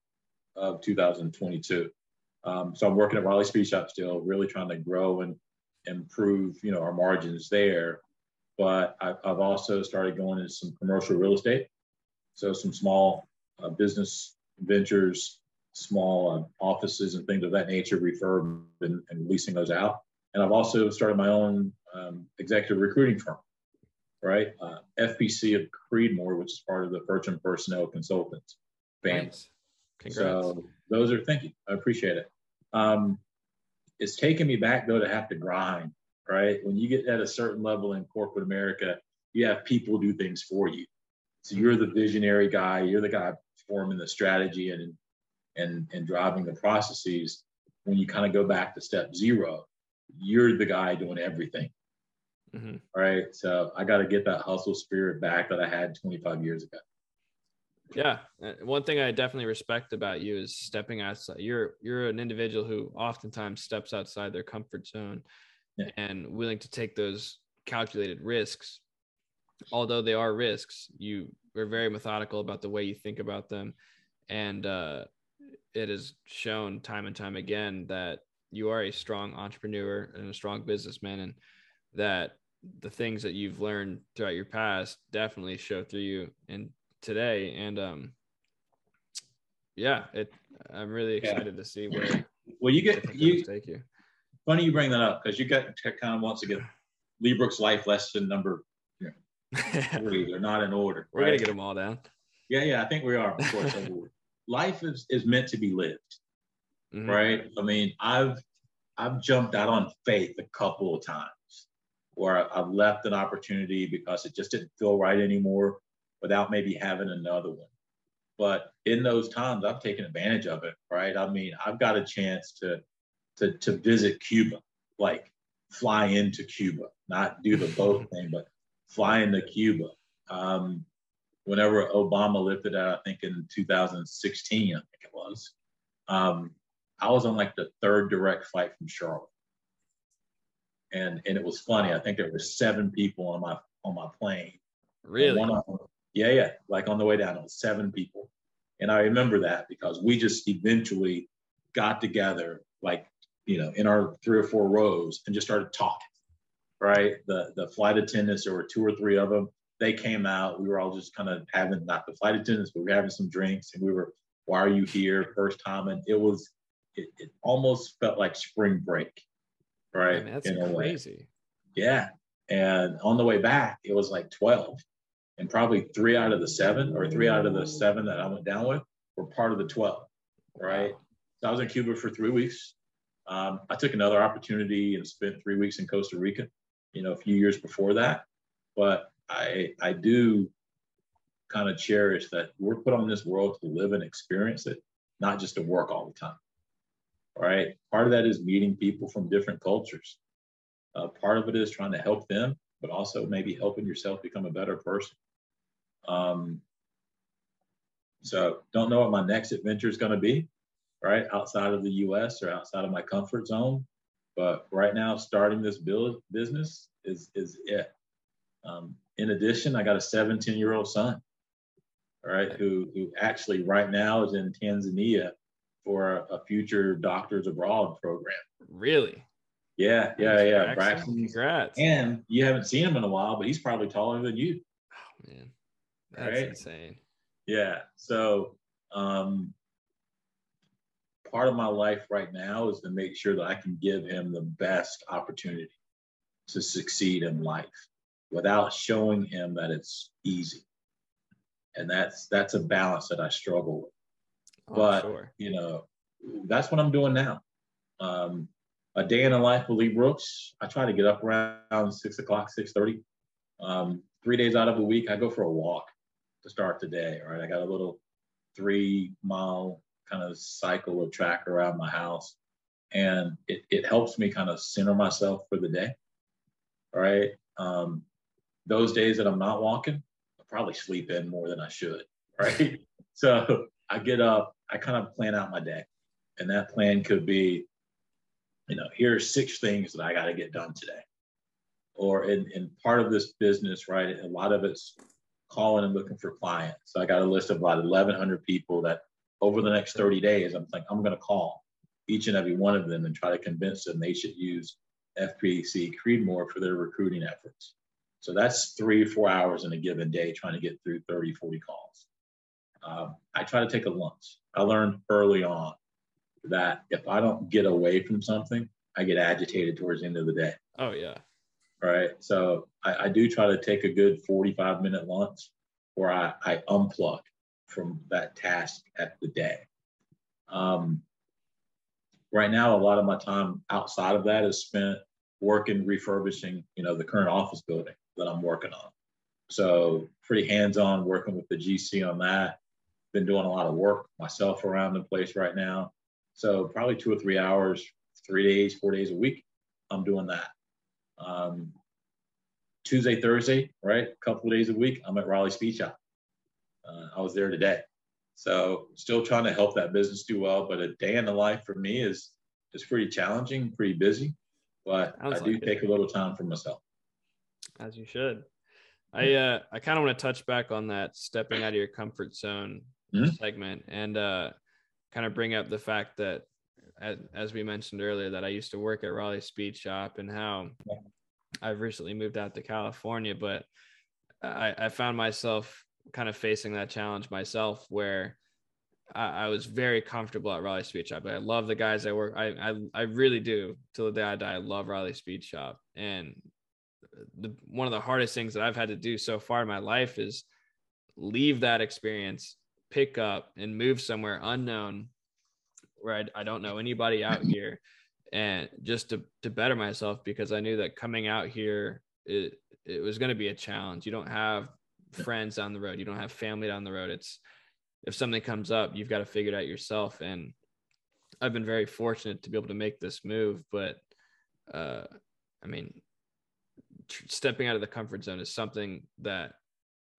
B: of 2022. Um, so I'm working at Raleigh Speed Shop still, really trying to grow and improve, you know, our margins there. But I've, I've also started going into some commercial real estate, so some small uh, business ventures, small uh, offices and things of that nature, refurb and, and leasing those out. And I've also started my own um, executive recruiting firm, right? Uh, FPC of Creedmoor, which is part of the Fortune Personnel Consultants family.
A: Nice. Congrats.
B: So those are thank you. I appreciate it. Um, it's taken me back though to have to grind, right? When you get at a certain level in corporate America, you have people do things for you. So you're the visionary guy, you're the guy forming the strategy and and and driving the processes. When you kind of go back to step zero, you're the guy doing everything.
A: Mhm.
B: Right. So I got to get that hustle spirit back that I had 25 years ago.
A: Yeah, uh, one thing I definitely respect about you is stepping outside. You're you're an individual who oftentimes steps outside their comfort zone
B: Yeah.
A: and willing to take those calculated risks. Although they are risks, you are very methodical about the way you think about them, and uh, it has shown time and time again that you are a strong entrepreneur and a strong businessman, and that the things that you've learned throughout your past definitely show through you and today and um yeah it i'm really
B: Yeah.
A: excited to see where
B: Well, you get you
A: take you
B: funny you bring that up because you got kind of once again Lee Brooks life lesson number three. They're not in order.
A: we're gonna get them all down
B: Yeah, yeah, I think we are. Of course, life is is meant to be lived,
A: Mhm.
B: right? I mean, I've I've jumped out on faith a couple of times where I've left an opportunity because it just didn't feel right anymore without maybe having another one. But in those times, I've taken advantage of it, right? I mean, I've got a chance to to to visit Cuba, like fly into Cuba, not do the boat thing, but fly into Cuba. Um, whenever Obama lifted out, I think in 2016, I think it was, um, I was on like the third direct flight from Charlotte. And and it was funny. I think there were seven people on my on my plane. And
A: really
B: one of them- yeah, yeah. Like on the way down, it was seven people. And I remember that because we just eventually got together, like, you know, in our three or four rows and just started talking. Right. The the flight attendants, there were two or three of them. They came out. We were all just kind of having not the flight attendants, but we were having some drinks and we were why are you here? First time. And it was, it, it almost felt like spring break, right?
A: Man, that's crazy.
B: Yeah. And on the way back, it was like 12. And probably three out of the seven or three out of the seven that I went down with were part of the 12, right? So I was in Cuba for three weeks. Um, I took another opportunity and spent three weeks in Costa Rica, you know, a few years before that. But I, I do kind of cherish that we're put on this world to live and experience it, not just to work all the time. Right. Part of that is meeting people from different cultures. Uh, part of it is trying to help them, but also maybe helping yourself become a better person. Um, so don't know what my next adventure is going to be, right? Outside of the U.S. or outside of my comfort zone, but right now starting this build business is is it. Um, in addition, I got a 17 year old son, right, who who actually right now is in Tanzania for a, a future doctors abroad program.
A: Really?
B: Yeah, yeah, yeah. Braxton.
A: Congrats.
B: And you haven't seen him in a while, but he's probably taller than you.
A: Oh man. That's right? insane.
B: Yeah. So um part of my life right now is to make sure that I can give him the best opportunity to succeed in life without showing him that it's easy. And that's that's a balance that I struggle with. Oh, but sure. you know, that's what I'm doing now. Um, a day in the life with Lee Brooks. I try to get up around six o'clock, six thirty. Um, three days out of a week, I go for a walk to start the day. Right, I got a little three mile kind of cycle of track around my house, and it, it helps me kind of center myself for the day. All right. Um, those days that I'm not walking, I probably sleep in more than I should. Right. so I get up, I kind of plan out my day, and that plan could be you know, here are six things that I got to get done today. Or in, in part of this business, right, a lot of it's calling and looking for clients. So I got a list of about 1,100 people that over the next 30 days, I'm like, I'm going to call each and every one of them and try to convince them they should use FPC Creedmoor for their recruiting efforts. So that's three or four hours in a given day trying to get through 30, 40 calls. Um, I try to take a lunch. I learned early on that if I don't get away from something, I get agitated towards the end of the day.
A: Oh yeah.
B: Right. So I, I do try to take a good 45 minute lunch where I, I unplug from that task at the day. Um, right now, a lot of my time outside of that is spent working, refurbishing, you know, the current office building that I'm working on. So pretty hands-on working with the GC on that. Been doing a lot of work myself around the place right now. So probably two or three hours, three days, four days a week, I'm doing that. Um, Tuesday, Thursday, right? A couple of days a week, I'm at Raleigh Speed Shop. Uh, I was there today. So still trying to help that business do well, but a day in the life for me is is pretty challenging, pretty busy. But Sounds I do like take it. a little time for myself.
A: As you should. I uh I kind of want to touch back on that stepping out of your comfort zone mm-hmm. segment and uh kind of bring up the fact that as we mentioned earlier that I used to work at Raleigh Speed Shop and how I've recently moved out to California, but I, I found myself kind of facing that challenge myself where I, I, was very comfortable at Raleigh Speed Shop. But I love the guys I work. I, I I really do till the day I die. I love Raleigh Speed Shop, and the one of the hardest things that I've had to do so far in my life is leave that experience pick up and move somewhere unknown where I, I don't know anybody out here and just to, to better myself because I knew that coming out here it, it was going to be a challenge. You don't have friends down the road. You don't have family down the road. It's if something comes up, you've got to figure it out yourself. And I've been very fortunate to be able to make this move, but uh, I mean, stepping out of the comfort zone is something that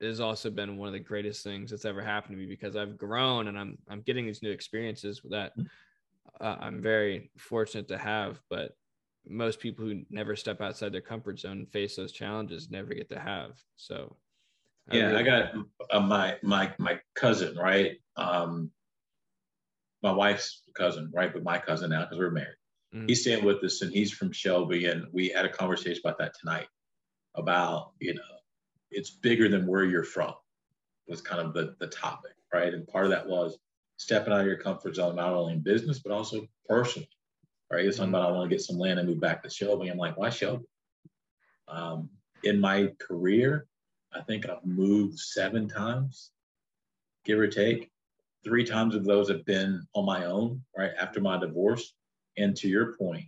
A: has also been one of the greatest things that's ever happened to me because I've grown and I'm I'm getting these new experiences that mm. uh, I'm very fortunate to have. But most people who never step outside their comfort zone and face those challenges never get to have. So,
B: I yeah, really- I got uh, my my my cousin, right? Um, my wife's cousin, right? But my cousin now because we're married. Mm-hmm. He's staying with us, and he's from Shelby, and we had a conversation about that tonight about you know it's bigger than where you're from was kind of the, the topic right and part of that was stepping out of your comfort zone, not only in business, but also personally. Right. You're talking about I want to get some land and move back to Shelby. I'm like, why Shelby? Um, in my career, I think I've moved seven times, give or take. Three times of those have been on my own, right after my divorce. And to your point,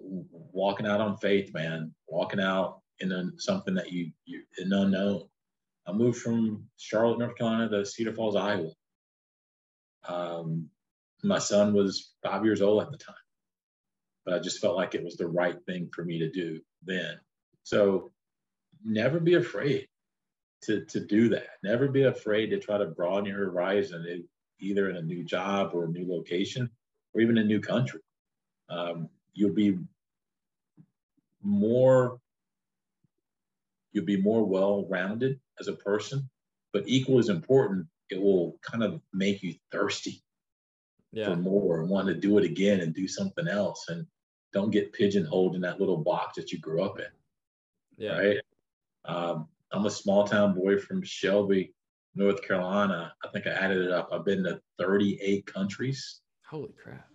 B: walking out on faith, man, walking out in a, something that you you an unknown. I moved from Charlotte, North Carolina to Cedar Falls, Iowa. Um, my son was five years old at the time, but I just felt like it was the right thing for me to do then. So never be afraid to, to do that. Never be afraid to try to broaden your horizon, either in a new job or a new location or even a new country. Um, you'll be more you'll be more well-rounded as a person but equal is important. It will kind of make you thirsty yeah. for more and want to do it again and do something else. And don't get pigeonholed in that little box that you grew up in. Yeah. right? Um, i'm a small town boy from shelby north carolina. I think i added it up. I've been to 38 countries.
A: Holy crap.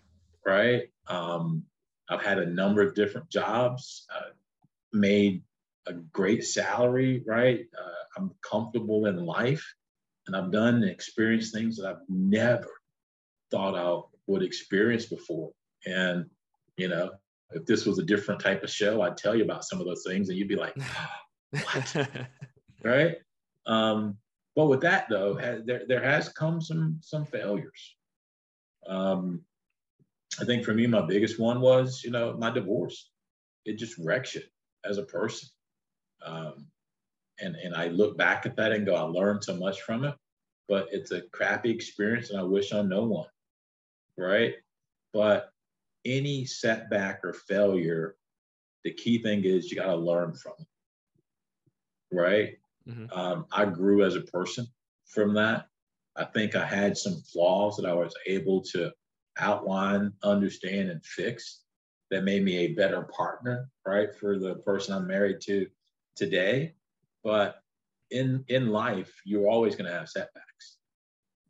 B: Right? Um, i've had a number of different jobs. Uh, made a great salary right uh, i'm comfortable in life and I've done and experienced things that I've never thought I would experience before. And, you know, if this was a different type of show, I'd tell you about some of those things and you'd be like, what? right? Um, but with that though, there, there has come some, some failures. Um, I think for me, my biggest one was, you know, my divorce. It just wrecks you as a person. Um, and and I look back at that and go, I learned so much from it, but it's a crappy experience, and I wish on no one, right? But any setback or failure, the key thing is you got to learn from it, right? Mm-hmm. Um, I grew as a person from that. I think I had some flaws that I was able to outline, understand, and fix that made me a better partner, right, for the person I'm married to today. But in in life, you're always going to have setbacks.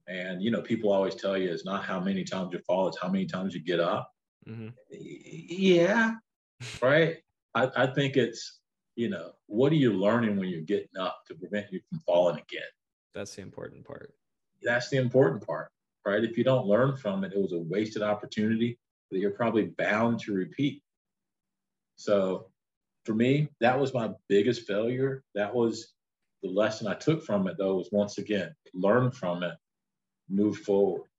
B: And you know, people always tell you it's not how many times you fall, it's how many times you get up. Mm-hmm. Yeah, right. I, I think it's you know, what are you learning when you're getting up to prevent you from falling again?
A: That's the important part.
B: That's the important part, right? If you don't learn from it, it was a wasted opportunity that you're probably bound to repeat. So for me, that was my biggest failure. That was the lesson I took from it, though, was once again learn from it, move forward.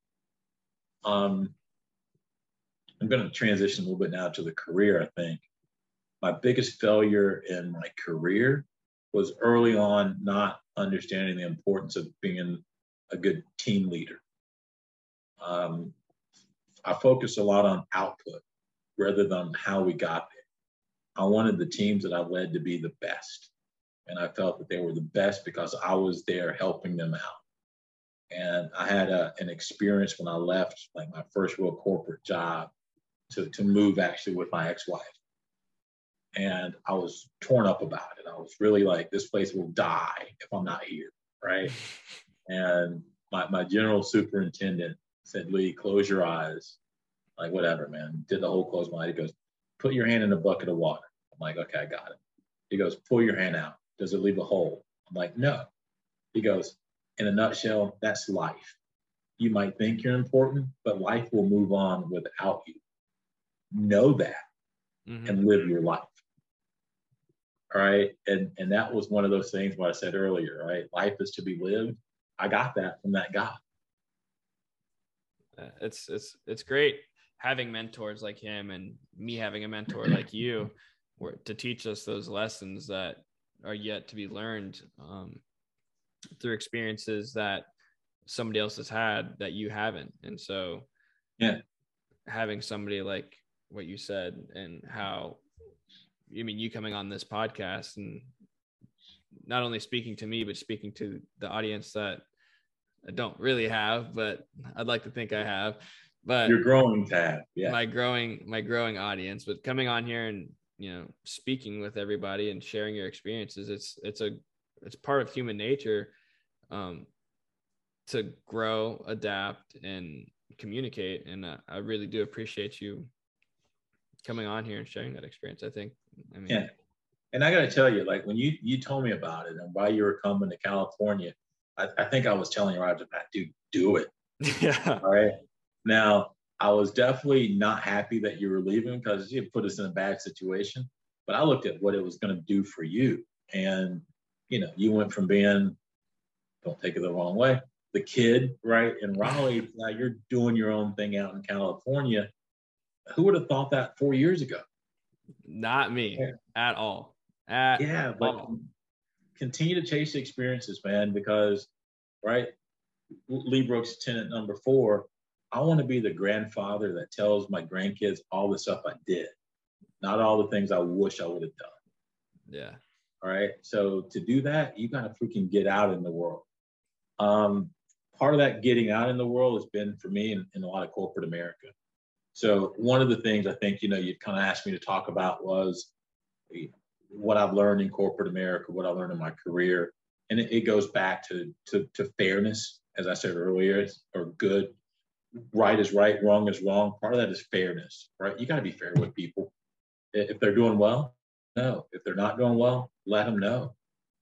B: Um, I'm going to transition a little bit now to the career. I think my biggest failure in my career was early on not understanding the importance of being a good team leader. Um, I focused a lot on output rather than how we got there. I wanted the teams that I led to be the best. And I felt that they were the best because I was there helping them out. And I had a, an experience when I left, like my first real corporate job, to, to move actually with my ex wife. And I was torn up about it. I was really like, this place will die if I'm not here. Right. and my, my general superintendent said, Lee, close your eyes. Like, whatever, man. Did the whole close my eyes. He goes, put your hand in a bucket of water. I'm like, okay, I got it. He goes, pull your hand out. Does it leave a hole? I'm like, no. He goes, in a nutshell, that's life. You might think you're important, but life will move on without you. Know that mm-hmm. and live your life. All right. And and that was one of those things what I said earlier, right? Life is to be lived. I got that from that guy.
A: Uh, it's it's it's great having mentors like him and me having a mentor like you to teach us those lessons that are yet to be learned um, through experiences that somebody else has had that you haven't. And so
B: yeah.
A: having somebody like what you said and how I mean you coming on this podcast and not only speaking to me but speaking to the audience that I don't really have but I'd like to think I have but
B: you're growing tab yeah.
A: my growing my growing audience but coming on here and you know speaking with everybody and sharing your experiences it's it's a it's part of human nature um to grow, adapt, and communicate. And uh, I really do appreciate you coming on here and sharing that experience. I think, I mean,
B: yeah. And I got to tell you, like when you you told me about it and why you were coming to California, I, I think I was telling after that, dude, do it.
A: Yeah.
B: All right. Now, I was definitely not happy that you were leaving because you put us in a bad situation. But I looked at what it was going to do for you. And, you know, you went from being, don't take it the wrong way, the kid, right, in Raleigh, now you're doing your own thing out in California. Who would have thought that four years ago?
A: Not me yeah. at all. At
B: yeah, but all. continue to chase the experiences, man, because, right, Lee Brooks, tenant number four, I want to be the grandfather that tells my grandkids all the stuff I did, not all the things I wish I would have done.
A: Yeah.
B: All right. So to do that, you got to freaking get out in the world. Um, part of that getting out in the world has been for me in, in a lot of corporate America. So one of the things I think, you know, you kind of asked me to talk about was what I've learned in corporate America, what I learned in my career. And it, it goes back to, to, to fairness, as I said earlier, or good right is right, wrong is wrong. Part of that is fairness, right? You got to be fair with people. If they're doing well, no. If they're not doing well, let them know.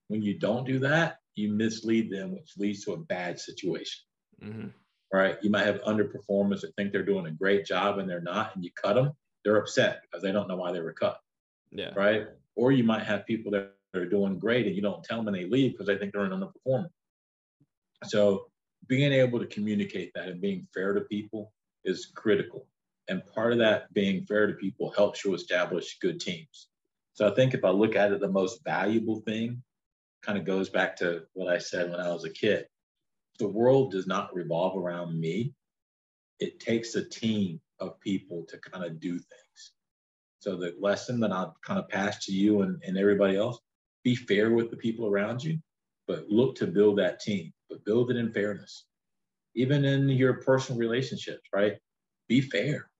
B: When you don't do that, you mislead them, which leads to a bad situation. Mm-hmm. Right? You might have underperformers that think they're doing a great job and they're not, and you cut them. They're upset because they don't know why they were cut.
A: Yeah.
B: Right? Or you might have people that are doing great and you don't tell them and they leave because they think they're an underperformer. So being able to communicate that and being fair to people is critical. And part of that being fair to people helps you establish good teams. So I think if I look at it, the most valuable thing kind of goes back to what I said when I was a kid. The world does not revolve around me. It takes a team of people to kind of do things. So the lesson that I'll kind of pass to you and, and everybody else, be fair with the people around you, but look to build that team but build it in fairness. Even in your personal relationships, right? Be fair.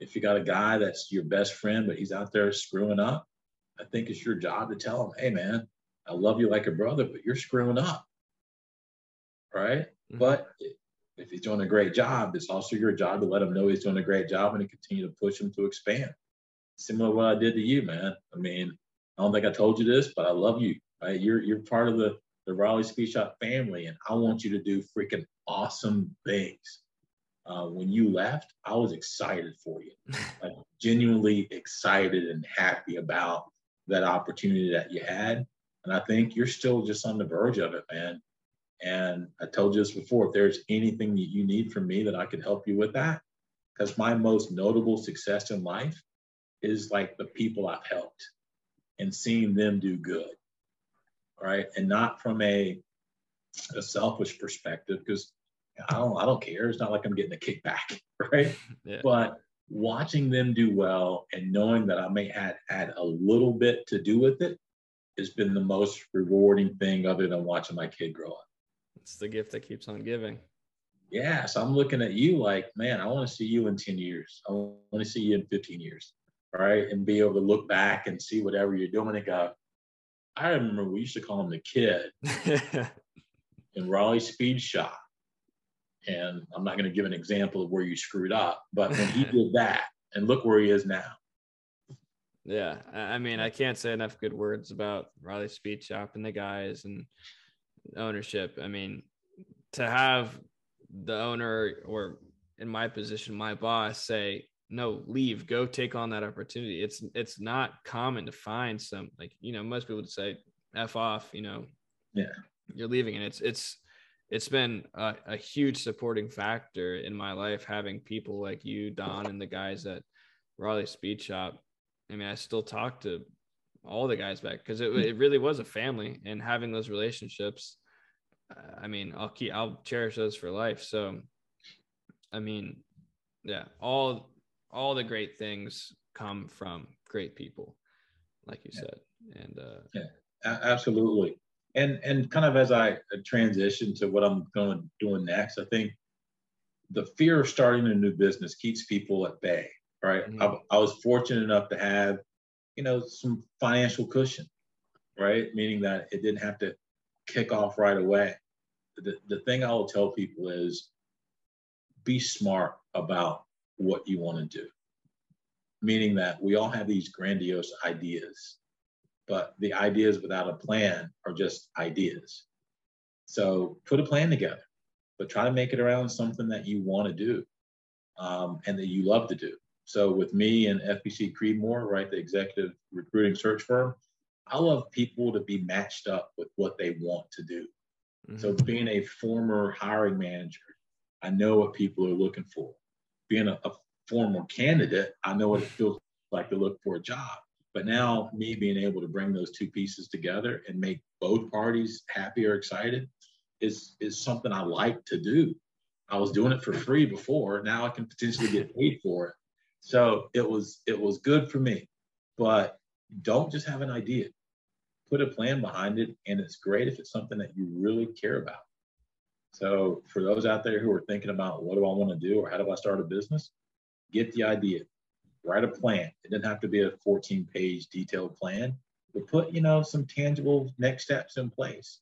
B: If you got a guy that's your best friend, but he's out there screwing up, I think it's your job to tell him, hey, man, I love you like a brother, but you're screwing up. Right? Mm-hmm. But if he's doing a great job, it's also your job to let him know he's doing a great job and to continue to push him to expand. Similar to what I did to you, man. I mean, I don't think I told you this, but I love you. Right? You're you're part of the the Raleigh Speed Shop family, and I want you to do freaking awesome things. Uh, when you left, I was excited for you, like genuinely excited and happy about that opportunity that you had. And I think you're still just on the verge of it, man. And I told you this before if there's anything that you need from me that I can help you with that, because my most notable success in life is like the people I've helped and seeing them do good right? And not from a, a selfish perspective, because I don't I don't care. It's not like I'm getting a kickback, right? Yeah. But watching them do well and knowing that I may add add a little bit to do with it has been the most rewarding thing other than watching my kid grow up.
A: It's the gift that keeps on giving.
B: Yeah. So I'm looking at you like, man, I want to see you in 10 years. I want to see you in 15 years. Right. And be able to look back and see whatever you're doing and go, I remember we used to call him the kid in Raleigh Speed Shop. And I'm not going to give an example of where you screwed up, but when he did that, and look where he is now.
A: Yeah, I mean, I can't say enough good words about Raleigh Speed Shop and the guys and ownership. I mean, to have the owner or in my position, my boss say, no leave go take on that opportunity. It's it's not common to find some like you know most people would say f off you know.
B: Yeah.
A: You're leaving and it's it's it's been a, a, huge supporting factor in my life having people like you don and the guys at raleigh speed shop. I mean i still talk to all the guys back because it, hmm. it really was a family and having those relationships i mean i'll keep i'll cherish those for life. So i mean yeah all all the great things come from great people, like you yeah. said. And uh,
B: yeah, a- absolutely. And and kind of as I transition to what I'm going to doing next, I think the fear of starting a new business keeps people at bay. Right. Mm-hmm. I, I was fortunate enough to have, you know, some financial cushion. Right. Meaning that it didn't have to kick off right away. the, the thing I will tell people is be smart about what you want to do. Meaning that we all have these grandiose ideas, but the ideas without a plan are just ideas. So put a plan together, but try to make it around something that you want to do um, and that you love to do. So with me and FPC Creedmoor, right, the executive recruiting search firm, I love people to be matched up with what they want to do. Mm-hmm. So being a former hiring manager, I know what people are looking for. Being a, a former candidate, I know what it feels like to look for a job. But now, me being able to bring those two pieces together and make both parties happy or excited is is something I like to do. I was doing it for free before. Now I can potentially get paid for it. So it was it was good for me. But don't just have an idea. Put a plan behind it, and it's great if it's something that you really care about. So for those out there who are thinking about what do I want to do or how do I start a business, get the idea, write a plan. It doesn't have to be a 14 page detailed plan, but put, you know, some tangible next steps in place.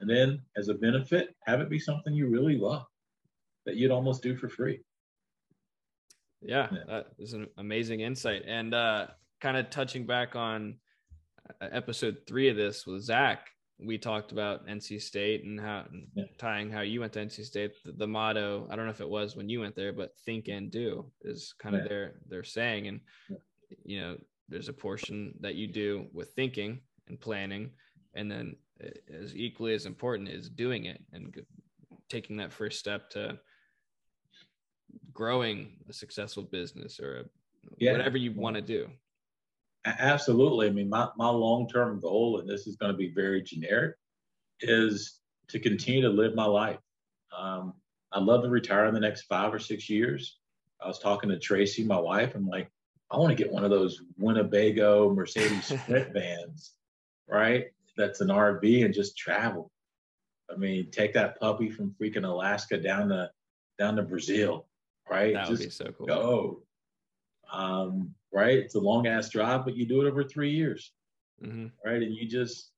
B: And then as a benefit, have it be something you really love that you'd almost do for free.
A: Yeah, yeah. that is an amazing insight. And uh, kind of touching back on uh, episode three of this with Zach, we talked about NC State and how yeah. tying how you went to NC State. The, the, motto, I don't know if it was when you went there, but think and do is kind yeah. of their their saying. And yeah. you know, there's a portion that you do with thinking and planning, and then as equally as important is doing it and taking that first step to growing a successful business or a, whatever you want to do.
B: Absolutely. I mean, my, my long term goal, and this is going to be very generic, is to continue to live my life. Um, I'd love to retire in the next five or six years. I was talking to Tracy, my wife. I'm like, I want to get one of those Winnebago Mercedes Sprint vans, right? That's an RV and just travel. I mean, take that puppy from freaking Alaska down to down to Brazil, right?
A: That would just be so cool.
B: Go. Um, right? It's a long ass drive, but you do it over three years, mm-hmm. right? And you just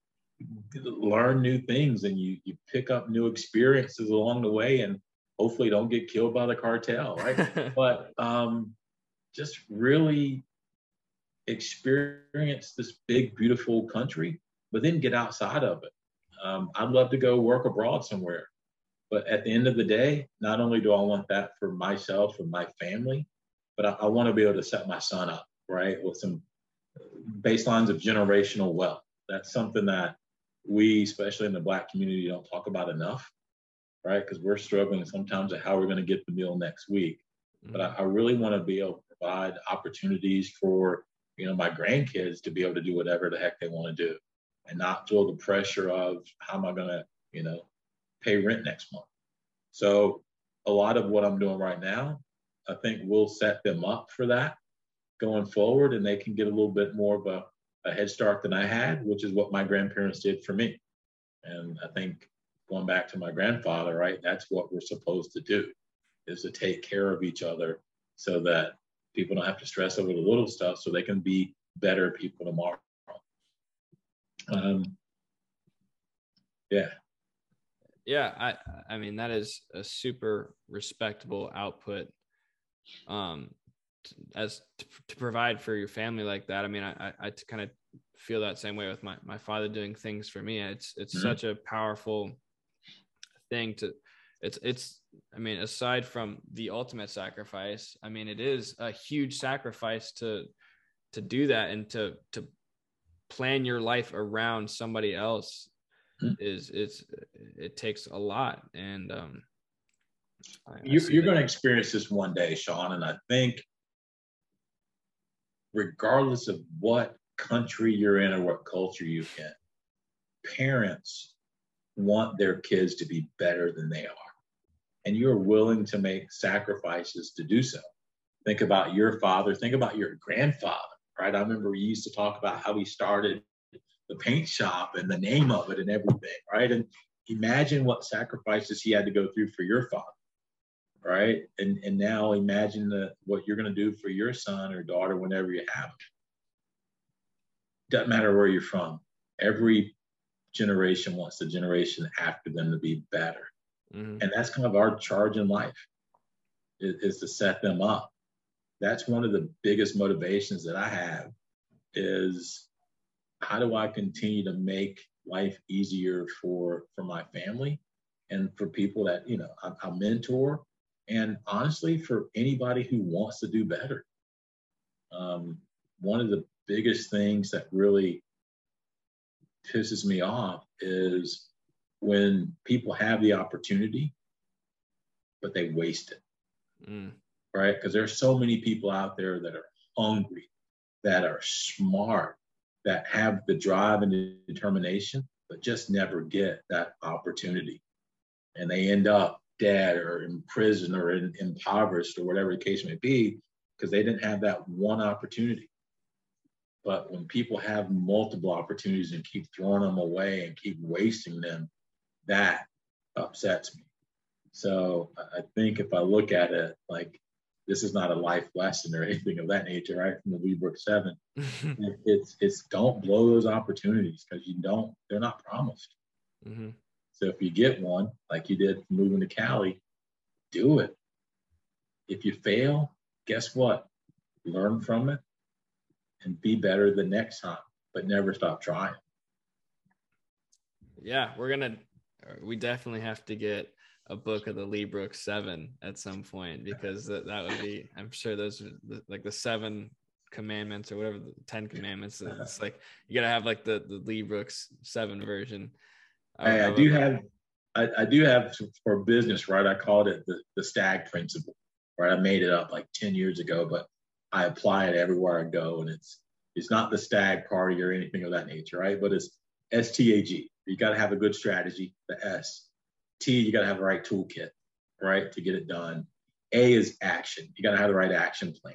B: learn new things and you you pick up new experiences along the way, and hopefully don't get killed by the cartel, right? but um, just really experience this big, beautiful country, but then get outside of it. Um, I'd love to go work abroad somewhere. But at the end of the day, not only do I want that for myself and my family, but I, I want to be able to set my son up, right, with some baselines of generational wealth. That's something that we, especially in the Black community, don't talk about enough, right? Because we're struggling sometimes at how we're going to get the meal next week. Mm-hmm. But I, I really want to be able to provide opportunities for you know my grandkids to be able to do whatever the heck they want to do, and not feel the pressure of how am I going to you know pay rent next month. So a lot of what I'm doing right now I think we'll set them up for that going forward, and they can get a little bit more of a, a head start than I had, which is what my grandparents did for me. And I think going back to my grandfather, right, that's what we're supposed to do is to take care of each other so that people don't have to stress over the little stuff so they can be better people tomorrow. Um, yeah.
A: Yeah, I I mean that is a super respectable output um as to, to, provide for your family like that i mean i i, I kind of feel that same way with my, my father doing things for me it's it's mm-hmm. such a powerful thing to it's it's i mean aside from the ultimate sacrifice i mean it is a huge sacrifice to to do that and to to plan your life around somebody else mm-hmm. is it's it takes a lot and um
B: you, you're going to experience this one day, Sean, and I think regardless of what country you're in or what culture you're in, parents want their kids to be better than they are. And you're willing to make sacrifices to do so. Think about your father, think about your grandfather, right? I remember we used to talk about how he started the paint shop and the name of it and everything, right? And imagine what sacrifices he had to go through for your father right? And and now imagine the, what you're going to do for your son or daughter whenever you have it. Doesn't matter where you're from. Every generation wants the generation after them to be better.
A: Mhm.
B: And that's kind of our charge in life is, is to set them up. That's one of the biggest motivations that I have is how do I continue to make life easier for for my family and for people that you know I, I mentor and honestly for anybody who wants to do better. Um, one of the biggest things that really pisses me off is when people have the opportunity, but they waste it,
A: Mm.
B: right? Because there's so many people out there that are hungry, that are smart, that have the drive and the determination, but just never get that opportunity. And they end up dead or in prison or in, impoverished or whatever the case may be, because they didn't have that one opportunity. But when people have multiple opportunities and keep throwing them away and keep wasting them, that upsets me. So I think if I look at it like this is not a life lesson or anything of that nature, right? From the Lee Brooks Seven, it's it's don't blow those opportunities because you don't they're not promised.
A: Mhm.
B: So if you get one, like you did moving to Cali, do it. If you fail, guess what? Learn from it and be better the next time, but never stop trying.
A: Yeah, we're gonna. We definitely have to get a book of the Lee Brooks Seven at some point because that, that would be. I'm sure those are the, like the seven commandments or whatever the Ten Commandments. It's like you gotta have like the the Lee Brooks Seven version.
B: I
A: would
B: do have, I, I do have for business, right? I called it the, the stag principle, right? I made it up like 10 years ago, but I apply it everywhere I go. And it's, it's not the stag party or anything of that nature, right? But it's S-T-A-G. You got to have a good strategy, the S. T, you got to have the right toolkit, right? To get it done. A is action. You got to have the right action plan.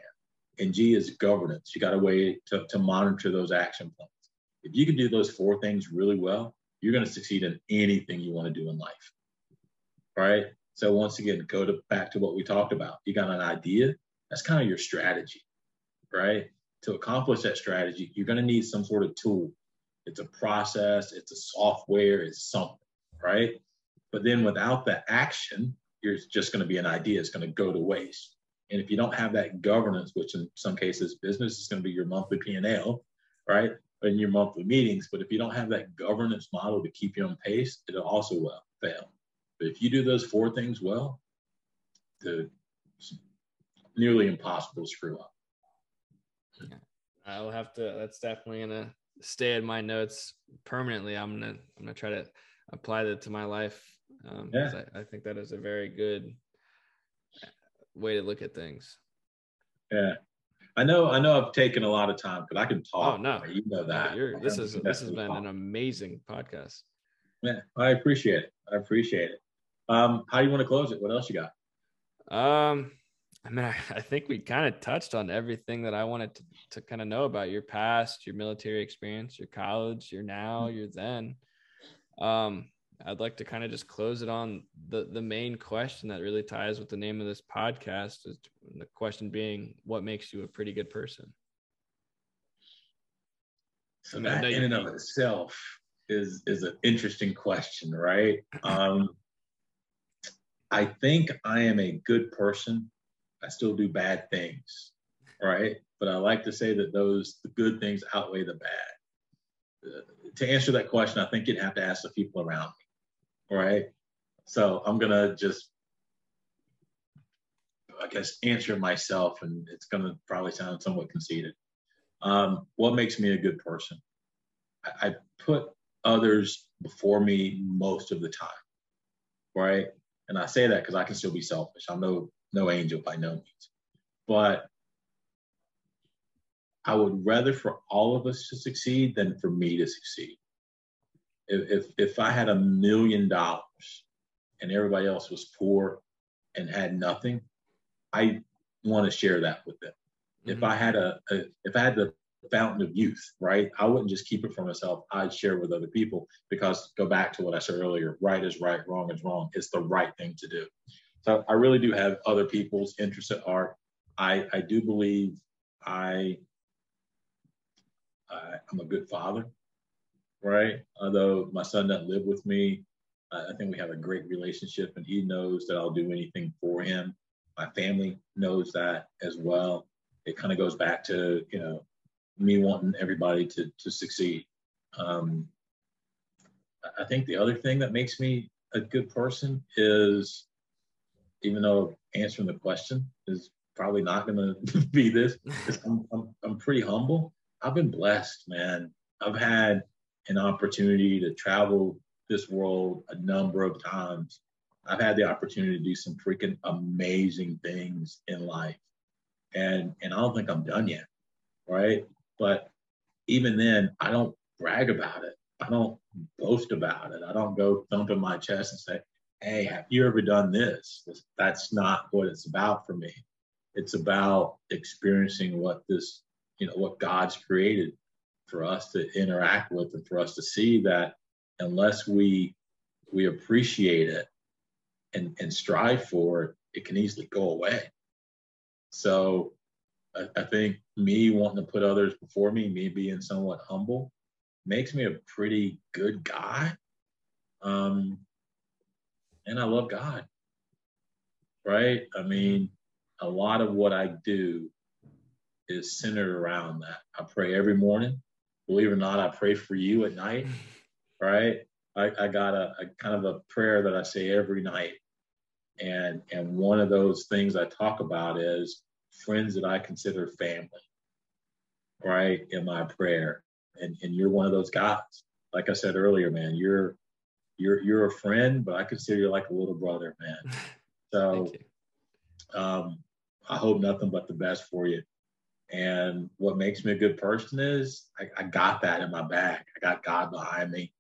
B: And G is governance. You got a way to, to monitor those action plans. If you can do those four things really well, you're going to succeed in anything you want to do in life. Right. So once again, go to back to what we talked about. You got an idea. That's kind of your strategy. Right. To accomplish that strategy, you're going to need some sort of tool. It's a process. It's a software. It's something. Right. But then without the action, you're just going to be an idea. It's going to go to waste. And if you don't have that governance, which in some cases business is going to be your monthly P&L, right? In your monthly meetings. But if you don't have that governance model to keep you on pace, it'll also well fail. But if you do those four things well, the nearly impossible to screw up.
A: I'll have to. That's definitely gonna stay in my notes permanently. I'm gonna. I'm gonna try to apply that to my life. Um, 'cause I, I think that is a very good way to look at things.
B: Yeah. I know I know I've taken a lot of time because I can talk.
A: Oh, no.
B: You know that.
A: You're, this is this has been
B: talk.
A: an amazing podcast.
B: Yeah, I appreciate it. I appreciate it. Um, how do you want to close it? What else you got?
A: Um, I mean, I, I think we kind of touched on everything that I wanted to, to kind of know about your past, your military experience, your college, your now, your then. Um, I'd like to kind of just close it on the the main question that really ties with the name of this podcast. Is the question being, what makes you a pretty good person?
B: So
A: I
B: that
A: know
B: in and of itself is is an interesting question, right? Um, I think I am a good person. I still do bad things, right? But I like to say that those the good things outweigh the bad. Uh, to answer that question, I think you'd have to ask the people around me, right? So I'm gonna just, I guess, answer myself, and it's gonna probably sound somewhat conceited. Um, what makes me a good person? I, I put others before me most of the time, right? And I say that because I can still be selfish. I'm no no angel by no means, but I would rather for all of us to succeed than for me to succeed. If if, if I had a million dollars and everybody else was poor and had nothing, I want to share that with them if
A: Mhm.
B: I had a, a if I had the fountain of youth, right, I wouldn't just keep it for myself. I'd share with other people because go back to what I said earlier, right is right, wrong is wrong. It's the right thing to do. So I really do have other people's interests at heart. I I do believe I I- I'm a good father, right? Although my son doesn't live with me, I think we have a great relationship, and he knows that I'll do anything for him. My family knows that as well. It kind of goes back to you know me wanting everybody to to succeed. Um, I think the other thing that makes me a good person is, even though answering the question is probably not going to be this, I'm, I'm, I'm pretty humble. I've been blessed, man. I've had an opportunity to travel this world a number of times. I've had the opportunity to do some freaking amazing things in life. And and I don't think I'm done yet. Right. But even then, I don't brag about it. I don't boast about it. I don't go thumping my chest and say, Hey, have you ever done this? That's not what it's about for me. It's about experiencing what this, you know, what God's created for us to interact with and for us to see that unless we we appreciate it and, and strive for it, it can easily go away. So I, I think me wanting to put others before me, me being somewhat humble, makes me a pretty good guy. Um, and I love God. Right? I mean, a lot of what I do is centered around that. I pray every morning. Believe it or not, I pray for you at night. Right? I, I got a, a kind of a prayer that I say every night. And and one of those things I talk about is friends that I consider family. Right? In my prayer and and you're one of those guys. Like I said earlier, man, you're you're you're a friend, but I consider you like a little brother, man. So um, I hope nothing but the best for you. And what makes me a good person is I, I got that in my bag. I got God behind me,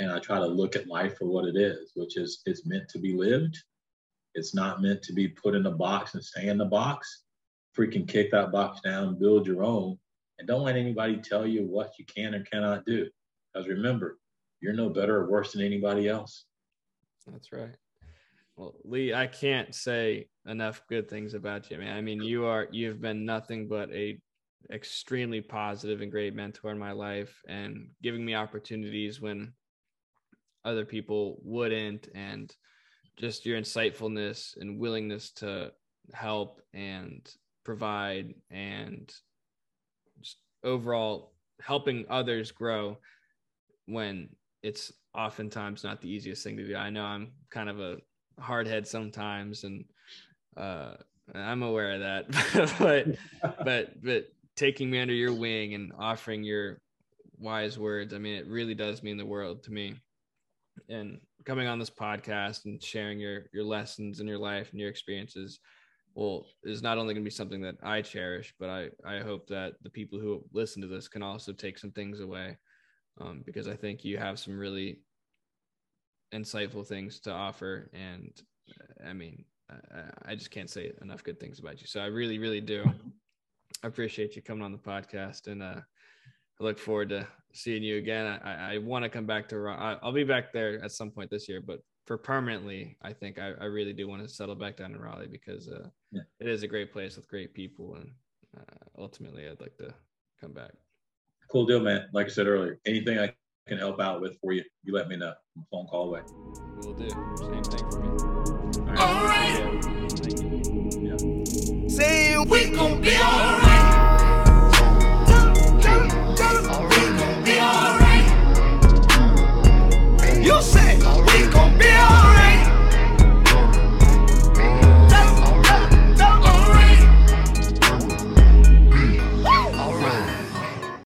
B: and I try to look at life for what it is, which is it's meant to be lived. It's not meant to be put in a box and stay in the box. Freaking kick that box down, build your own, and don't let anybody tell you what you can or cannot do. Because remember, you're no better or worse than anybody else.
A: That's right. Well, Lee, I can't say enough good things about you, man. I mean, you are you've been nothing but a extremely positive and great mentor in my life and giving me opportunities when other people wouldn't and just your insightfulness and willingness to help and provide and just overall helping others grow when it's oftentimes not the easiest thing to do. I know I'm kind of a hard head sometimes and uh, I'm aware of that, but, but, but taking me under your wing and offering your wise words, I mean, it really does mean the world to me. And coming on this podcast and sharing your, your lessons in your life and your experiences well is not only going to be something that I cherish, but I I hope that the people who listen to this can also take some things away, um, because I think you have some really insightful things to offer, and I mean I, I just can't say enough good things about you. So I really really do appreciate you coming on the podcast, and uh, I look forward to seeing you again. I I want to come back to I'll be back there at some point this year, but for permanently, I think I, I really do want to settle back down in Raleigh because uh, yeah. it is a great place with great people, and uh, ultimately, I'd like to come back.
B: Cool deal, man. Like I said earlier, anything I can help out with for you, you let me know. I'm phone call away.
A: We'll do. Same thing for me. All right. All right. Thank you. Yeah. Say we gon' be all right. We gon' be all right. You say.